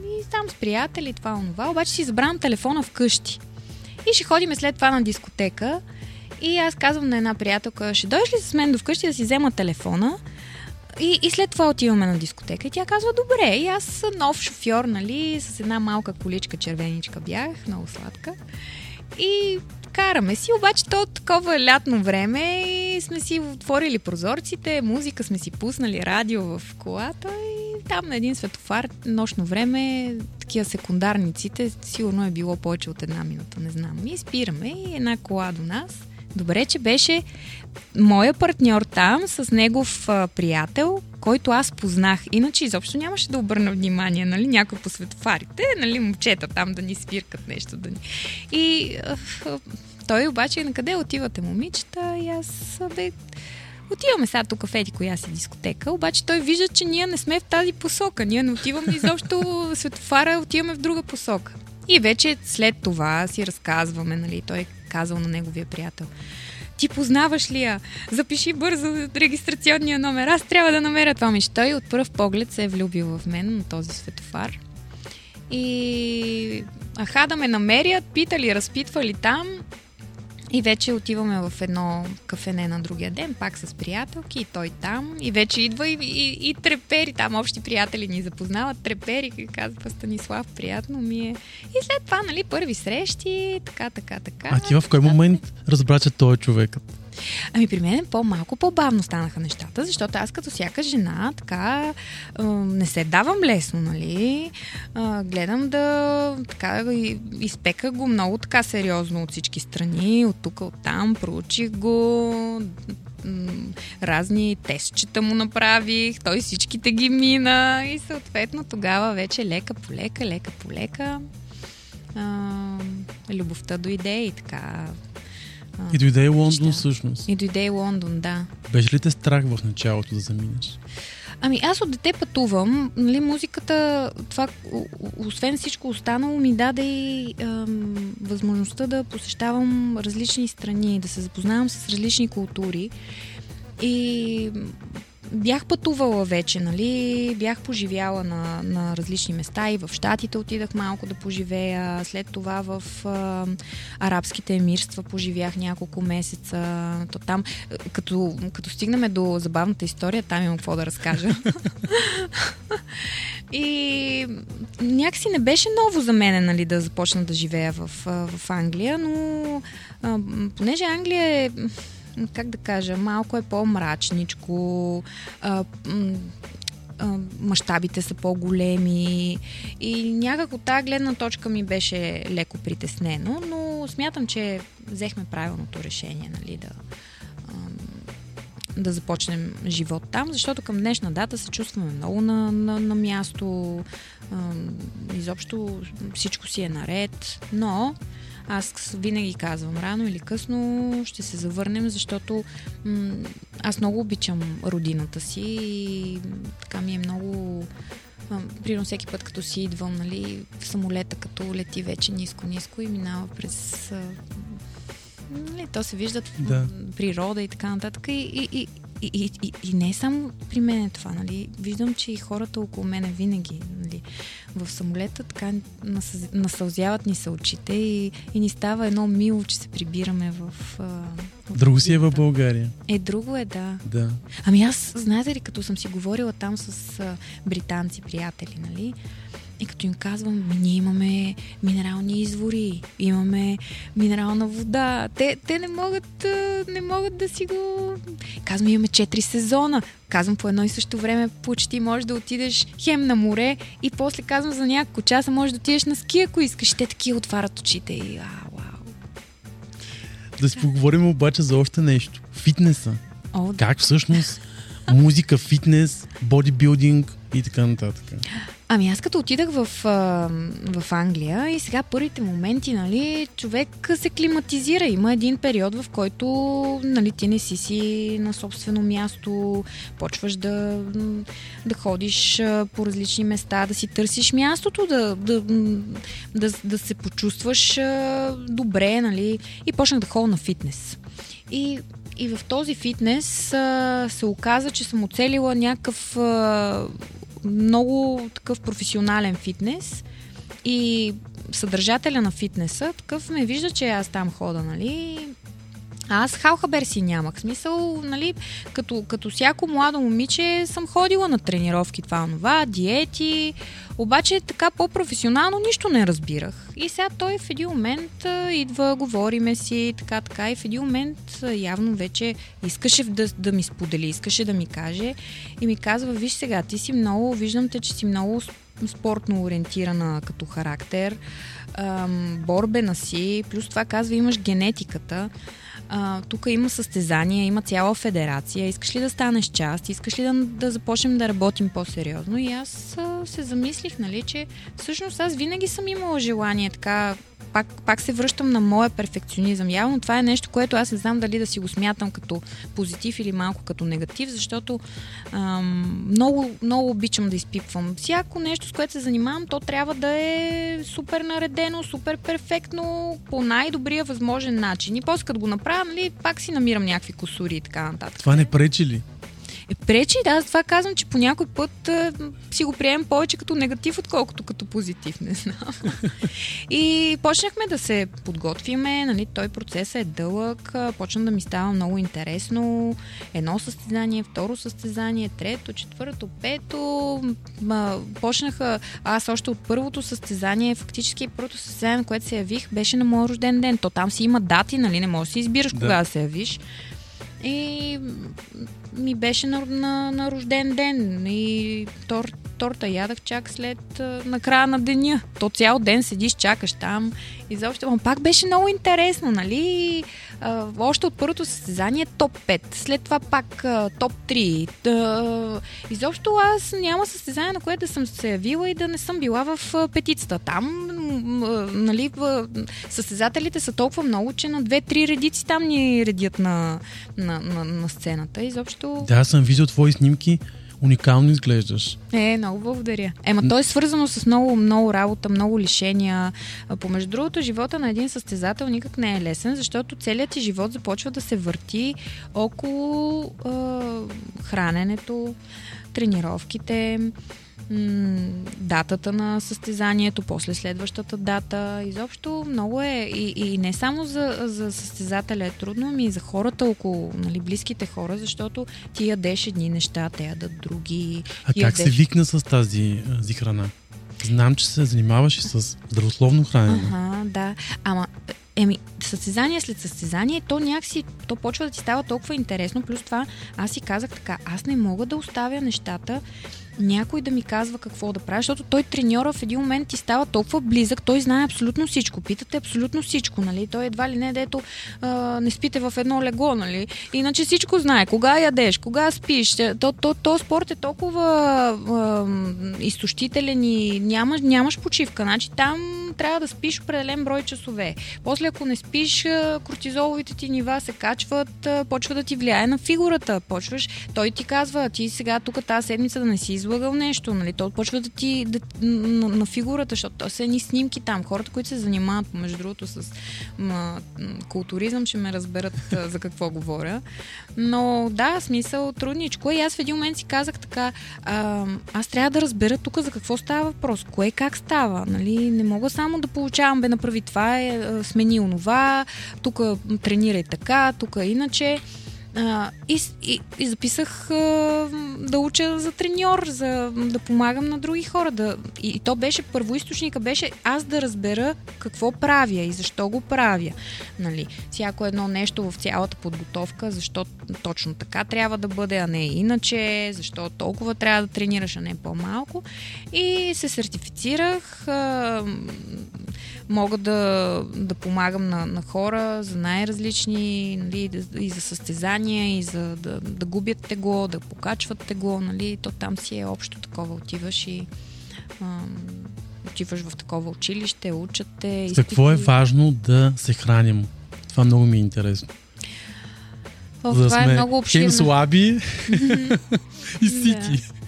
и там с приятели, това, онова, обаче си забравям телефона вкъщи. И ще ходим след това на дискотека. И аз казвам на една приятелка, ще дойдеш ли с мен до вкъщи да си взема телефона? И, и след това отиваме на дискотека. И тя казва, добре. И аз нов шофьор, нали, с една малка количка червеничка бях, много сладка. И караме си, обаче то такова лятно време и сме си отворили прозорците, музика сме си пуснали, радио в колата и там на един светофар, нощно време, такива секундарниците, сигурно е било повече от една минута, не знам. И спираме и една кола до нас – Добре, че беше моя партньор там с негов а, приятел, който аз познах. Иначе изобщо нямаше да обърна внимание, нали, някой по светофарите, нали, момчета там да ни свиркат нещо. Да ни... И а, той обаче, на къде отивате, момичета? И аз, бе, отиваме сега тук в еди коя си дискотека, обаче той вижда, че ние не сме в тази посока. Ние не отиваме изобщо светофара, отиваме в друга посока. И вече след това си разказваме, нали, той казал на неговия приятел. ти познаваш ли я? Запиши бързо регистрационния номер. Аз трябва да намеря това ми. Той от първ поглед се е влюбил в мен на този светофар. И аха да ме намерят, питали, разпитвали там. И вече отиваме в едно кафене на другия ден, пак с приятелки, и той там. И вече идва и, и, и трепери, там общи приятели ни запознават, трепери, казва Станислав, приятно ми е. И след това, нали, първи срещи, така, така, така. А ти в кой момент разбра, че той е човекът? Ами при мен по-малко по-бавно станаха нещата, защото аз като всяка жена така не се давам лесно, нали? Гледам да така изпека го много така сериозно от всички страни, от тук, от там, проучих го, разни тестчета му направих, той всичките ги мина и съответно тогава вече лека по лека, лека по лека любовта дойде и така и дойде Лондон неща. всъщност. И дойде и Лондон, да. Беше ли те страх в началото да заминеш? Ами аз от дете пътувам. Нали, музиката, това, освен всичко останало, ми даде и ем, възможността да посещавам различни страни, да се запознавам с различни култури. И бях пътувала вече, нали? Бях поживяла на, на различни места и в Штатите отидах малко да поживея. След това в а, арабските емирства поживях няколко месеца. То там, като, като стигнем до забавната история, там имам какво да разкажа. и някакси не беше ново за мен, нали, да започна да живея в, в Англия, но а, понеже Англия е как да кажа, малко е по-мрачничко, а, мащабите са по-големи и някак тази гледна точка ми беше леко притеснено, но смятам, че взехме правилното решение, нали, да, да започнем живот там, защото към днешна дата се чувстваме много на, на, на място, изобщо всичко си е наред, но аз винаги казвам, рано или късно ще се завърнем, защото м- аз много обичам родината си и така ми е много... Примерно всеки път, като си идвам, нали, в самолета, като лети вече ниско-ниско и минава през... Нали, то се виждат да. природа и така нататък. И, и, и, и, и, и, и не само при мен е това, нали? Виждам, че и хората около мене винаги, нали, в самолета така насълзяват ни се очите и, и ни става едно мило, че се прибираме в... в друго си е в България. Е, друго е, да. Да. Ами аз, знаете ли, като съм си говорила там с британци, приятели, нали? И като им казвам, ние имаме минерални извори, имаме минерална вода. Те, те не, могат, не могат да си го... Казвам, имаме 4 сезона. Казвам, по едно и също време почти можеш да отидеш хем на море и после казвам за няколко часа можеш да отидеш на ски, ако искаш. Те такива отварят очите и а, вау. Да си поговорим обаче за още нещо. Фитнеса. О, как всъщност музика, фитнес, бодибилдинг и така нататък. Ами аз като отидах в, в Англия и сега първите моменти, нали, човек се климатизира. Има един период, в който нали, ти не си си на собствено място, почваш да, да ходиш по различни места, да си търсиш мястото, да, да, да, да се почувстваш добре, нали, и почнах да ходя на фитнес. И и в този фитнес се оказа, че съм оцелила някакъв много такъв професионален фитнес и съдържателя на фитнеса, такъв ме вижда, че аз там хода, нали, аз халхабер си нямах. Смисъл, нали, като, като всяко младо момиче съм ходила на тренировки, това, това, диети, обаче така по-професионално нищо не разбирах. И сега той в един момент идва, говориме си, така, така, и в един момент явно вече искаше да, да ми сподели, искаше да ми каже. И ми казва, виж сега, ти си много, виждам те, че си много спортно ориентирана като характер, борбена си, плюс това казва, имаш генетиката а, тук има състезания, има цяла федерация, искаш ли да станеш част, искаш ли да, да започнем да работим по-сериозно и аз а, се замислих, нали, че всъщност аз винаги съм имала желание така пак, пак се връщам на моя перфекционизъм. Явно това е нещо, което аз не знам дали да си го смятам като позитив или малко като негатив, защото ам, много, много обичам да изпипвам. Всяко нещо, с което се занимавам, то трябва да е супер наредено, супер перфектно, по най-добрия възможен начин. И после като го направя, накрая, нали, пак си намирам някакви косури и така нататък. Това не пречи ли? Е, пречи, да, аз това казвам, че по някой път а, си го приемем повече като негатив, отколкото като позитив, не знам. и почнахме да се подготвиме, нали, той процес е дълъг, почна да ми става много интересно. Едно състезание, второ състезание, трето, четвърто, пето. А, почнаха, аз още от първото състезание, фактически първото състезание, на което се явих, беше на моя рожден ден. То там си има дати, нали, не можеш да си избираш да. кога да се явиш. И ми беше на, на, на рожден ден. И тор, торта ядах чак след на края на деня. То цял ден седиш, чакаш там. И заобщо, пак беше много интересно, нали? А, още от първото състезание топ 5, след това пак а, топ 3. А, изобщо аз няма състезание, на което да съм се явила и да не съм била в а, петицата. Там, а, нали, в, състезателите са толкова много, че на две-три редици там ни редят на, на, на, на сцената. Изобщо... Да, съм виждал твои снимки уникално изглеждаш. Е, много благодаря. Ема то е свързано с много, много работа, много лишения. Помежду другото, живота на един състезател никак не е лесен, защото целият ти живот започва да се върти около е, храненето, тренировките, датата на състезанието, после следващата дата. Изобщо много е и, и не само за, за състезателя е трудно, ами и за хората около, нали, близките хора, защото ти ядеш едни неща, те ядат други. А как ядеш... се викна с тази, тази храна? Знам, че се занимаваш и с здравословно хранене. Ага, да. Ама Еми, състезание след състезание, то някакси, то почва да ти става толкова интересно. Плюс това, аз си казах така, аз не мога да оставя нещата някой да ми казва какво да правя, защото той треньора в един момент ти става толкова близък, той знае абсолютно всичко, питате абсолютно всичко, нали? Той едва ли не, дето а, не спите в едно легло, нали? Иначе всичко знае, кога ядеш, кога спиш. То, то, то спорт е толкова а, изтощителен и нямаш, нямаш почивка. Значи там трябва да спиш определен брой часове. После, ако не спиш, кортизоловите ти нива се качват, почва да ти влияе на фигурата. Почваш, той ти казва, ти сега тук тази седмица да не си излагал нещо, нали? Той почва да ти да, на, на фигурата, защото то са едни снимки там. Хората, които се занимават, между другото, с ма, културизъм, ще ме разберат за какво говоря. Но да, смисъл трудничко. И аз в един момент си казах така, а, аз трябва да разбера тук за какво става въпрос, кое как става. Нали? Не мога само да получавам, бе направи това, е, смени онова, тук тренирай така, тук иначе. И, и, и записах а, да уча за треньор, за да помагам на други хора. Да, и, и то беше, първоисточника беше аз да разбера какво правя и защо го правя. Нали, всяко едно нещо в цялата подготовка, защо точно така трябва да бъде, а не иначе, защо толкова трябва да тренираш, а не по-малко. И се сертифицирах. А, мога да, да помагам на, на хора за най-различни, нали, и за състезания, и за да, да губят тегло, да покачват тегло, нали, то там си е общо такова, отиваш и ам, отиваш в такова училище, учат те. Изпити. Какво е важно да се храним? Това много ми е интересно. О, за това е много обширно. слаби и сити. Да.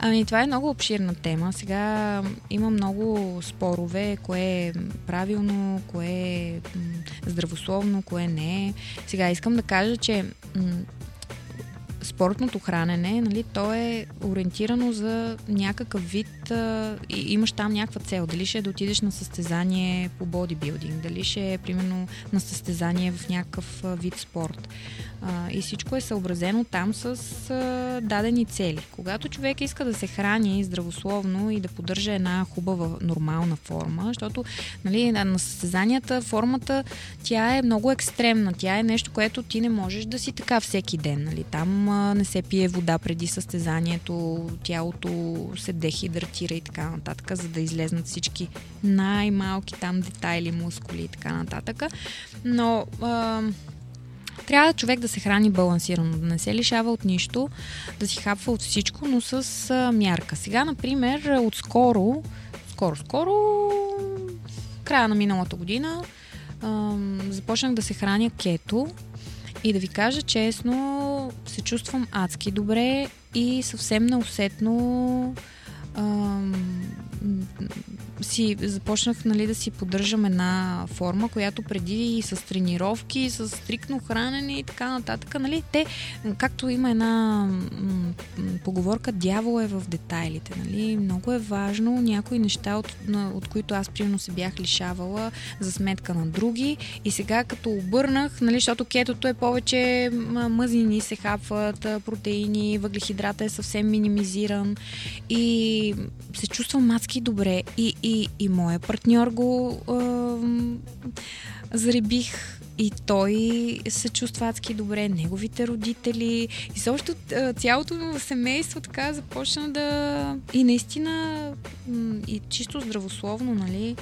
Ами, това е много обширна тема. Сега има много спорове, кое е правилно, кое е здравословно, кое не е. Сега искам да кажа, че спортното хранене, нали, то е ориентирано за някакъв вид а, и имаш там някаква цел. Дали ще е да отидеш на състезание по бодибилдинг, дали ще е примерно на състезание в някакъв а, вид спорт. А, и всичко е съобразено там с а, дадени цели. Когато човек иска да се храни здравословно и да поддържа една хубава, нормална форма, защото нали, на състезанията формата тя е много екстремна. Тя е нещо, което ти не можеш да си така всеки ден. Нали. Там а, не се пие вода преди състезанието, тялото се дехидратира и така нататък, за да излезнат всички най-малки там детайли, мускули и така нататък. Но а, трябва човек да се храни балансирано, да не се лишава от нищо, да си хапва от всичко, но с а, мярка. Сега, например, отскоро, скоро-скоро, края на миналата година, а, започнах да се храня кето и да ви кажа честно, се чувствам адски добре и съвсем неусетно си започнах нали, да си поддържам една форма, която преди и с тренировки, с стрикно хранене и така нататък. Нали, те, както има една поговорка, дявол е в детайлите. Нали? Много е важно някои неща, от, от които аз примерно се бях лишавала за сметка на други. И сега като обърнах, нали, защото кетото е повече мъзнини се хапват, протеини, въглехидрата е съвсем минимизиран и се чувствам адски добре. И, и, и моя партньор го е, заребих и той се чувства адски добре, неговите родители и също цялото семейство така започна да... И наистина, и чисто здравословно, нали,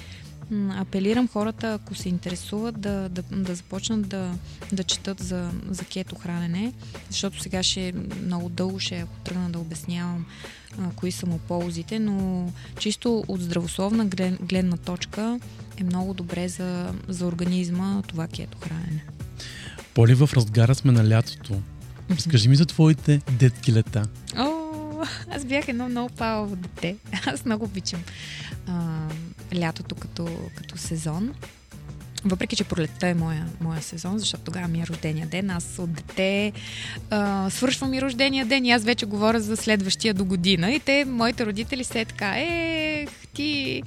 апелирам хората, ако се интересуват, да, да, да започнат да, да четат за, за кето хранене, защото сега ще много дълго ще ако тръгна да обяснявам а, кои са му ползите, но чисто от здравословна глед, гледна точка е много добре за, за организма това кето хранене. Поли в разгара сме на лятото. Скажи ми за твоите детки лета. О, аз бях едно много палаво дете. Аз много обичам а, лятото като, като сезон. Въпреки, че пролетта е моя, моя сезон, защото тогава ми е рождения ден. Аз от дете а, свършвам и рождения ден и аз вече говоря за следващия до година. И те, моите родители, се е така, ех, ти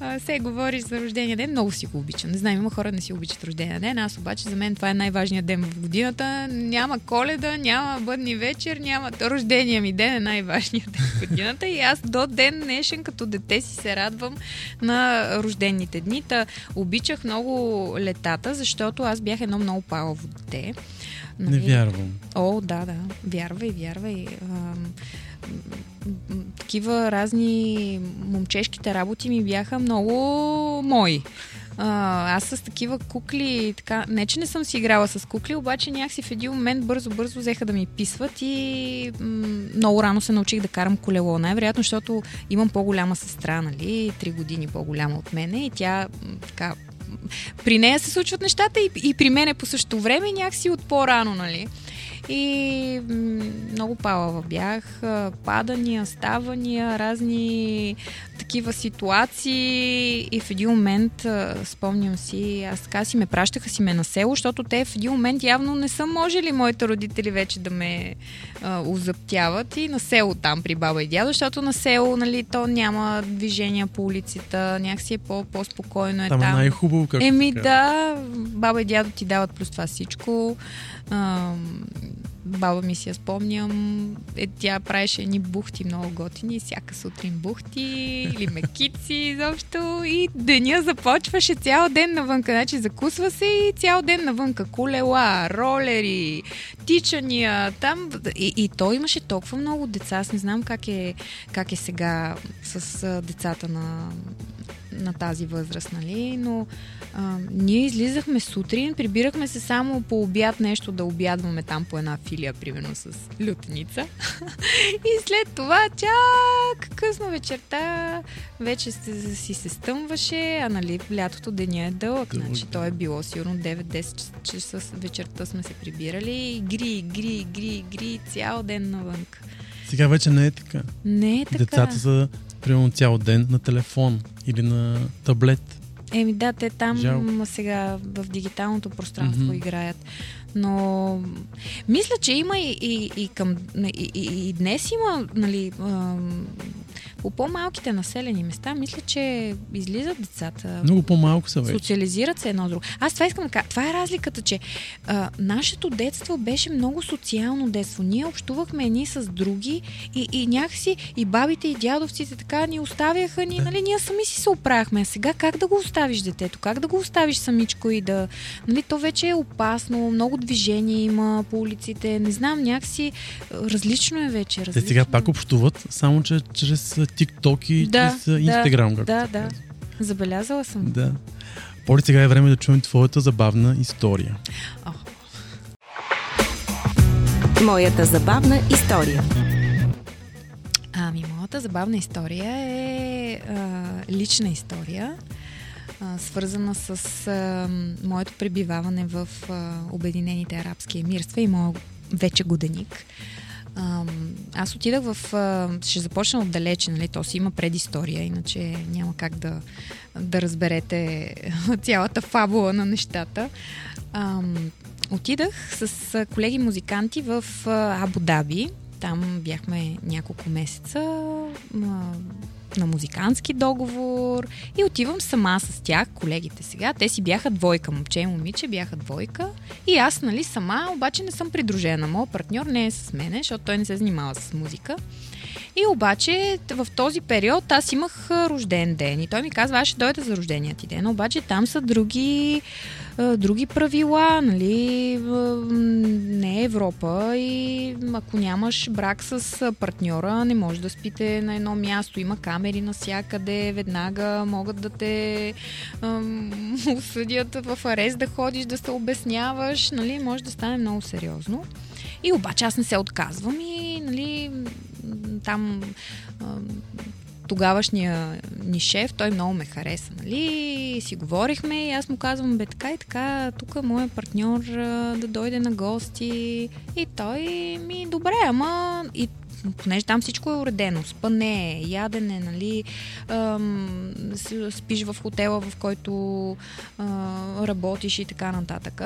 а, се говориш за рождения ден. Много си го обичам. Не знам, има хора не си обичат рождения ден. Аз обаче за мен това е най-важният ден в годината. Няма коледа, няма бъдни вечер, няма... Рождения ми ден е най-важният ден в годината. И аз до ден днешен като дете си се радвам на рождените дни. Та обичах много летата, защото аз бях едно много палаво дете. Нали? Не вярвам. О, да, да. Вярвай, вярвай. А, такива разни момчешките работи ми бяха много мои. А, аз с такива кукли, така, не че не съм си играла с кукли, обаче някакси в един момент бързо-бързо взеха да ми писват и м- много рано се научих да карам колело. Най-вероятно, защото имам по-голяма сестра, нали, три години по-голяма от мене и тя така при нея се случват нещата и, и при мен е по същото време някакси от по-рано, нали? И много палава бях. Падания, ставания, разни такива ситуации. И в един момент, спомням си, аз така си ме пращаха си ме на село, защото те в един момент явно не са можели моите родители вече да ме а, узъптяват. И на село там при баба и дядо, защото на село, нали, то няма движения по улицата, някакси е по- по-спокойно е там. Там е най-хубаво, както Еми да, баба и дядо ти дават плюс това всичко. А, баба ми си я спомням, е, тя правеше едни бухти много готини, всяка сутрин бухти или мекици изобщо. И деня започваше цял ден навънка, значи закусва се и цял ден навънка, колела, ролери, тичания, там и, и той имаше толкова много деца, аз не знам как е, как е сега с децата на, на тази възраст, нали, но а, ние излизахме сутрин, прибирахме се само по обяд нещо да обядваме там по една филия, примерно с лютеница. и след това чак късно вечерта вече си се стъмваше, а нали лятото деня е дълъг, значи то е било сигурно 9-10 часа вечерта сме се прибирали и гри, гри, гри, гри цял ден навън. Сега вече не е така. Не е така. Децата са примерно цял ден на телефон или на таблет. Еми да, те там Жалко. сега в дигиталното пространство mm-hmm. играят. Но мисля, че има и, и, и към. И, и, и днес има, нали, по по-малките населени места, мисля, че излизат децата. Много по-малко са вече. Социализират се едно друго. Аз това искам да кажа. Това е разликата, че а, нашето детство беше много социално детство. Ние общувахме едни с други и, и някакси и бабите и дядовците така ни оставяха ни, нали, ние сами си се оправяхме. А сега как да го оставиш детето? Как да го оставиш самичко и да... Нали, то вече е опасно, много движение има по улиците. Не знам, някакси различно е вече. Различно. Те сега пак общуват, само че чрез TikTok и да, с Instagram. Да, да, да. Забелязала съм. Да. Поли, сега е време да чуем твоята забавна история. О. Моята забавна история. Ами, моята забавна история е а, лична история, а, свързана с а, моето пребиваване в а, Обединените арабски емирства и моят вече годеник Аз отидах в... Ще започна отдалече, нали? То си има предистория, иначе няма как да, да разберете цялата фабула на нещата. А, отидах с колеги музиканти в Абу Даби. Там бяхме няколко месеца на музикантски договор и отивам сама с тях, колегите сега. Те си бяха двойка, момче и момиче бяха двойка и аз, нали, сама, обаче не съм придружена. Моят партньор не е с мене, защото той не се занимава с музика. И обаче в този период аз имах рожден ден и той ми казва, аз ще дойда за рождения ти ден, обаче там са други други правила, нали, не е Европа и ако нямаш брак с партньора, не може да спите на едно място. Има камери навсякъде, веднага могат да те осъдят в арест да ходиш, да се обясняваш, нали, може да стане много сериозно. И обаче аз не се отказвам и нали, там тогавашния ни шеф, той много ме хареса, нали? Си говорихме и аз му казвам, бе така и така, тук моят партньор да дойде на гости. И той ми, добре, ама и понеже там всичко е уредено, спане, ядене, нали, ам, спиш в хотела, в който а, работиш и така нататък.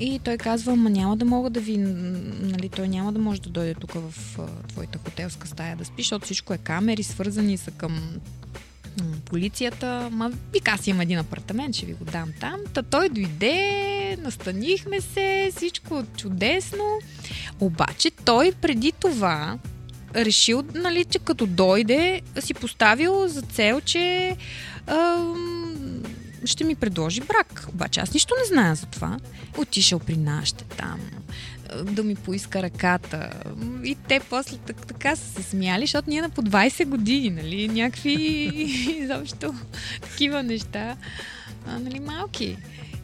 И той казва, ма няма да мога да ви, нали, той няма да може да дойде тук в а, твоята хотелска стая да спи, защото всичко е камери, свързани са към полицията. Ма, вика, аз имам един апартамент, ще ви го дам там. Та той дойде, настанихме се, всичко чудесно. Обаче той преди това решил, нали, че като дойде, си поставил за цел, че ще ми предложи брак. Обаче аз нищо не зная за това. Отишъл при нашите там, да ми поиска ръката. И те после така са се смяли, защото ние на по 20 години, нали, някакви изобщо такива неща, а, нали, малки.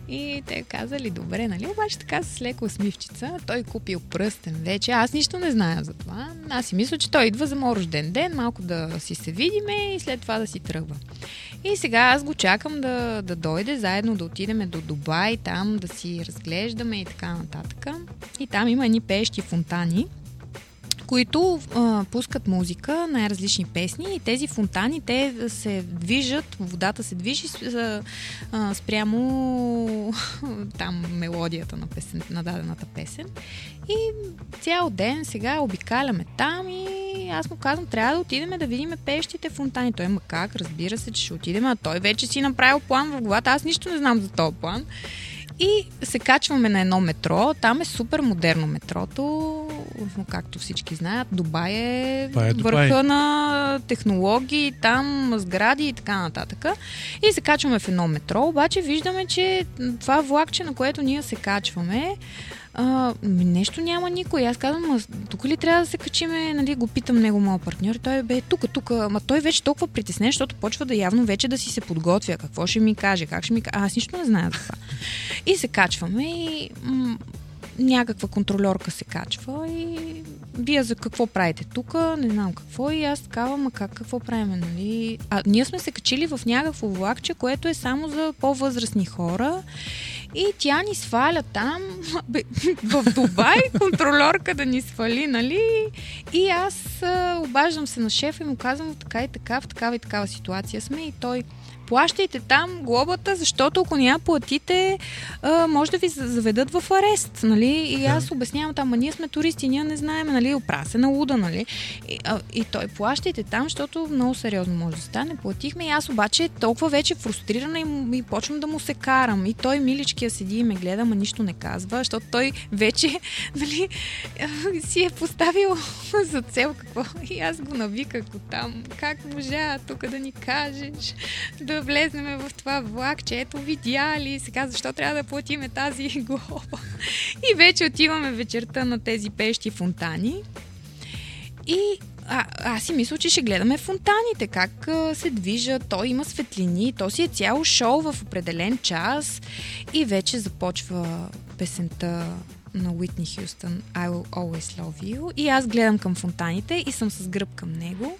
И те казали, добре, нали? Обаче така с леко усмивчица. Той купил пръстен вече. Аз нищо не зная за това. Аз си мисля, че той идва за моят рожден ден, малко да си се видиме и след това да си тръгва. И сега аз го чакам да, да дойде, заедно да отидем до Дубай, там да си разглеждаме и така нататък. И там има едни пещи фонтани които а, пускат музика, най-различни песни и тези фонтани, те се движат, водата се движи а, а, спрямо там мелодията на, песен, на дадената песен. И цял ден сега обикаляме там и аз му казвам, трябва да отидем да видим пещите фонтани. Той ма как, разбира се, че ще отидем, а той вече си направил план в главата. Аз нищо не знам за този план. И се качваме на едно метро. Там е супер модерно метрото. Както всички знаят, Дубай е, е Дубай. върха на технологии, там сгради и така нататък. И се качваме в едно метро, обаче виждаме, че това влакче, на което ние се качваме, а, нещо няма никой. Аз казвам, тук ли трябва да се качиме, нали, го питам него, моят партньор, той бе тук, тук, ма той вече толкова притеснен, защото почва да явно вече да си се подготвя, какво ще ми каже, как ще ми каже, аз нищо не знае за това. И се качваме и м- някаква контролерка се качва и вие за какво правите тук, не знам какво и аз такава, ма как, какво правим, нали? А ние сме се качили в някакво влакче, което е само за по-възрастни хора и тя ни сваля там, в Дубай, контролерка да ни свали, нали? И аз обаждам се на шефа и му казвам така и така, в такава и такава ситуация сме и той плащайте там глобата, защото ако няма платите, а, може да ви заведат в арест, нали? И аз обяснявам там, а ние сме туристи, ние не знаем, нали? Опра се на луда, нали? И, а, и той плащайте там, защото много сериозно може да стане. Платихме и аз обаче толкова вече фрустрирана и, и почвам да му се карам. И той миличкия седи и ме гледа, ма нищо не казва, защото той вече, нали, си е поставил за цел какво. И аз го навиках от там. Как можа тук да ни кажеш, да влезнем в това влак, че ето видя ли, сега защо трябва да платиме тази глоба. И вече отиваме вечерта на тези пещи фонтани. И а, аз си мисля, че ще гледаме фонтаните, как а, се движат, то има светлини, то си е цяло шоу в определен час и вече започва песента на Уитни Хюстън I Will Always Love You и аз гледам към фонтаните и съм с гръб към него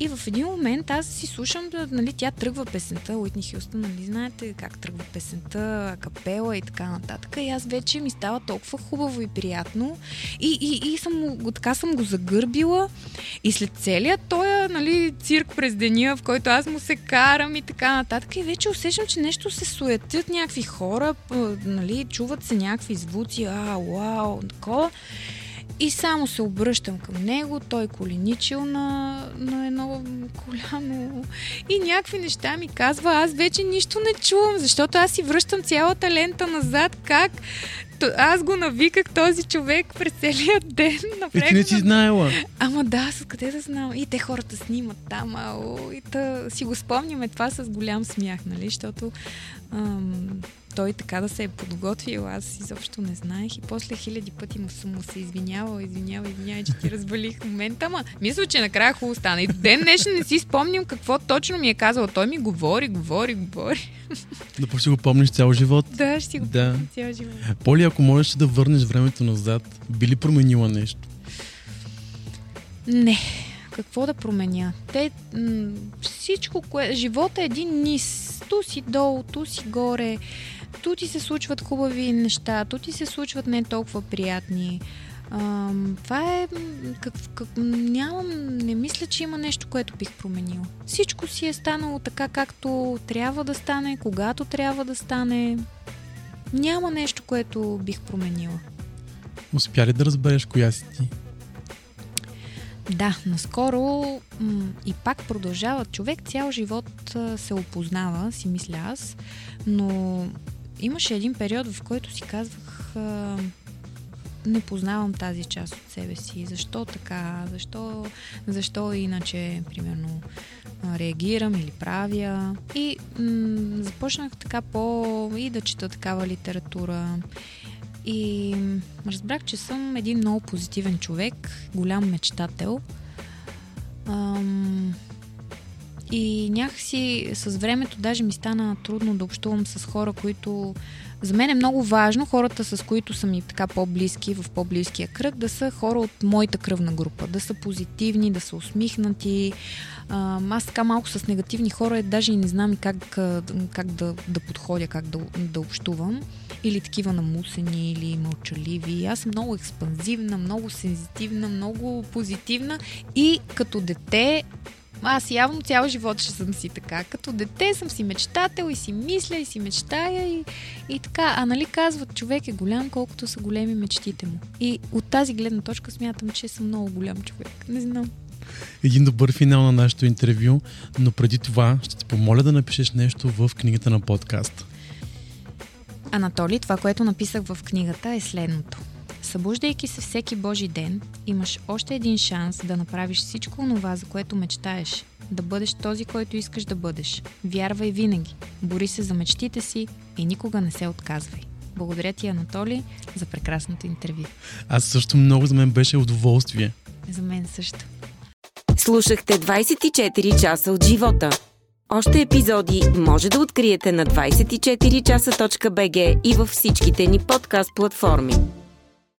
И в един момент аз си слушам, нали, тя тръгва песента, Уитни Хюстън, нали, знаете как тръгва песента, капела и така нататък. И аз вече ми става толкова хубаво и приятно. И, и, и съм, така съм го загърбила. И след целият този нали, цирк през деня, в който аз му се карам и така нататък, и вече усещам, че нещо се суетят някакви хора, нали, чуват се някакви звуци, а, вау, такова. И само се обръщам към него, той коленичил на, на едно коляно и някакви неща ми казва, аз вече нищо не чувам, защото аз си връщам цялата лента назад, как аз го навиках този човек през целия ден. И ти не си знаела. Ама да, с къде да знам. И те хората снимат там, ау, и та си го спомняме това с голям смях, нали, защото ам, той така да се е подготвил, аз изобщо не знаех и после хиляди пъти му съм му се извинявала, извинявай, извинявай, че ти разбалих момента, ама мисля, че накрая хубаво стана. И ден днешен не си спомням какво точно ми е казал. Той ми говори, говори, говори. Да по си го помниш цял живот. Да, ще си го да. помня цял живот. Поли, ако можеш да върнеш времето назад, би ли променила нещо? Не. Какво да променя? Те, м- всичко, кое... Живота е един низ. Ту си долу, ту си горе ту ти се случват хубави неща, ту ти се случват не толкова приятни. А, това е... Как, как, нямам... Не мисля, че има нещо, което бих променил. Всичко си е станало така, както трябва да стане, когато трябва да стане. Няма нещо, което бих променила. Успя ли да разбереш коя си ти? Да, наскоро м- и пак продължава. Човек цял живот се опознава, си мисля аз, но имаше един период, в който си казвах а, не познавам тази част от себе си. Защо така? Защо, защо иначе, примерно, реагирам или правя. И м- започнах така по... и да чета такава литература. И разбрах, че съм един много позитивен човек, голям мечтател. Ам, и някакси с времето даже ми стана трудно да общувам с хора, които... За мен е много важно хората, с които са ми така по-близки, в по-близкия кръг, да са хора от моята кръвна група, да са позитивни, да са усмихнати. Аз така малко с негативни хора даже и не знам как, как да, да подходя, как да, да общувам. Или такива намусени, или мълчаливи. Аз съм много експанзивна, много сензитивна, много позитивна и като дете аз явно цял живот ще съм си така. Като дете съм си мечтател и си мисля и си мечтая и, и така. А нали казват, човек е голям, колкото са големи мечтите му. И от тази гледна точка смятам, че съм много голям човек. Не знам. Един добър финал на нашето интервю, но преди това ще те помоля да напишеш нещо в книгата на подкаст. Анатолий, това, което написах в книгата е следното. Събуждайки се всеки Божи ден, имаш още един шанс да направиш всичко това, за което мечтаеш. Да бъдеш този, който искаш да бъдеш. Вярвай винаги. Бори се за мечтите си и никога не се отказвай. Благодаря ти, Анатолий, за прекрасното интервю. Аз също много за мен беше удоволствие. За мен също. Слушахте 24 часа от живота. Още епизоди може да откриете на 24часа.bg и във всичките ни подкаст платформи.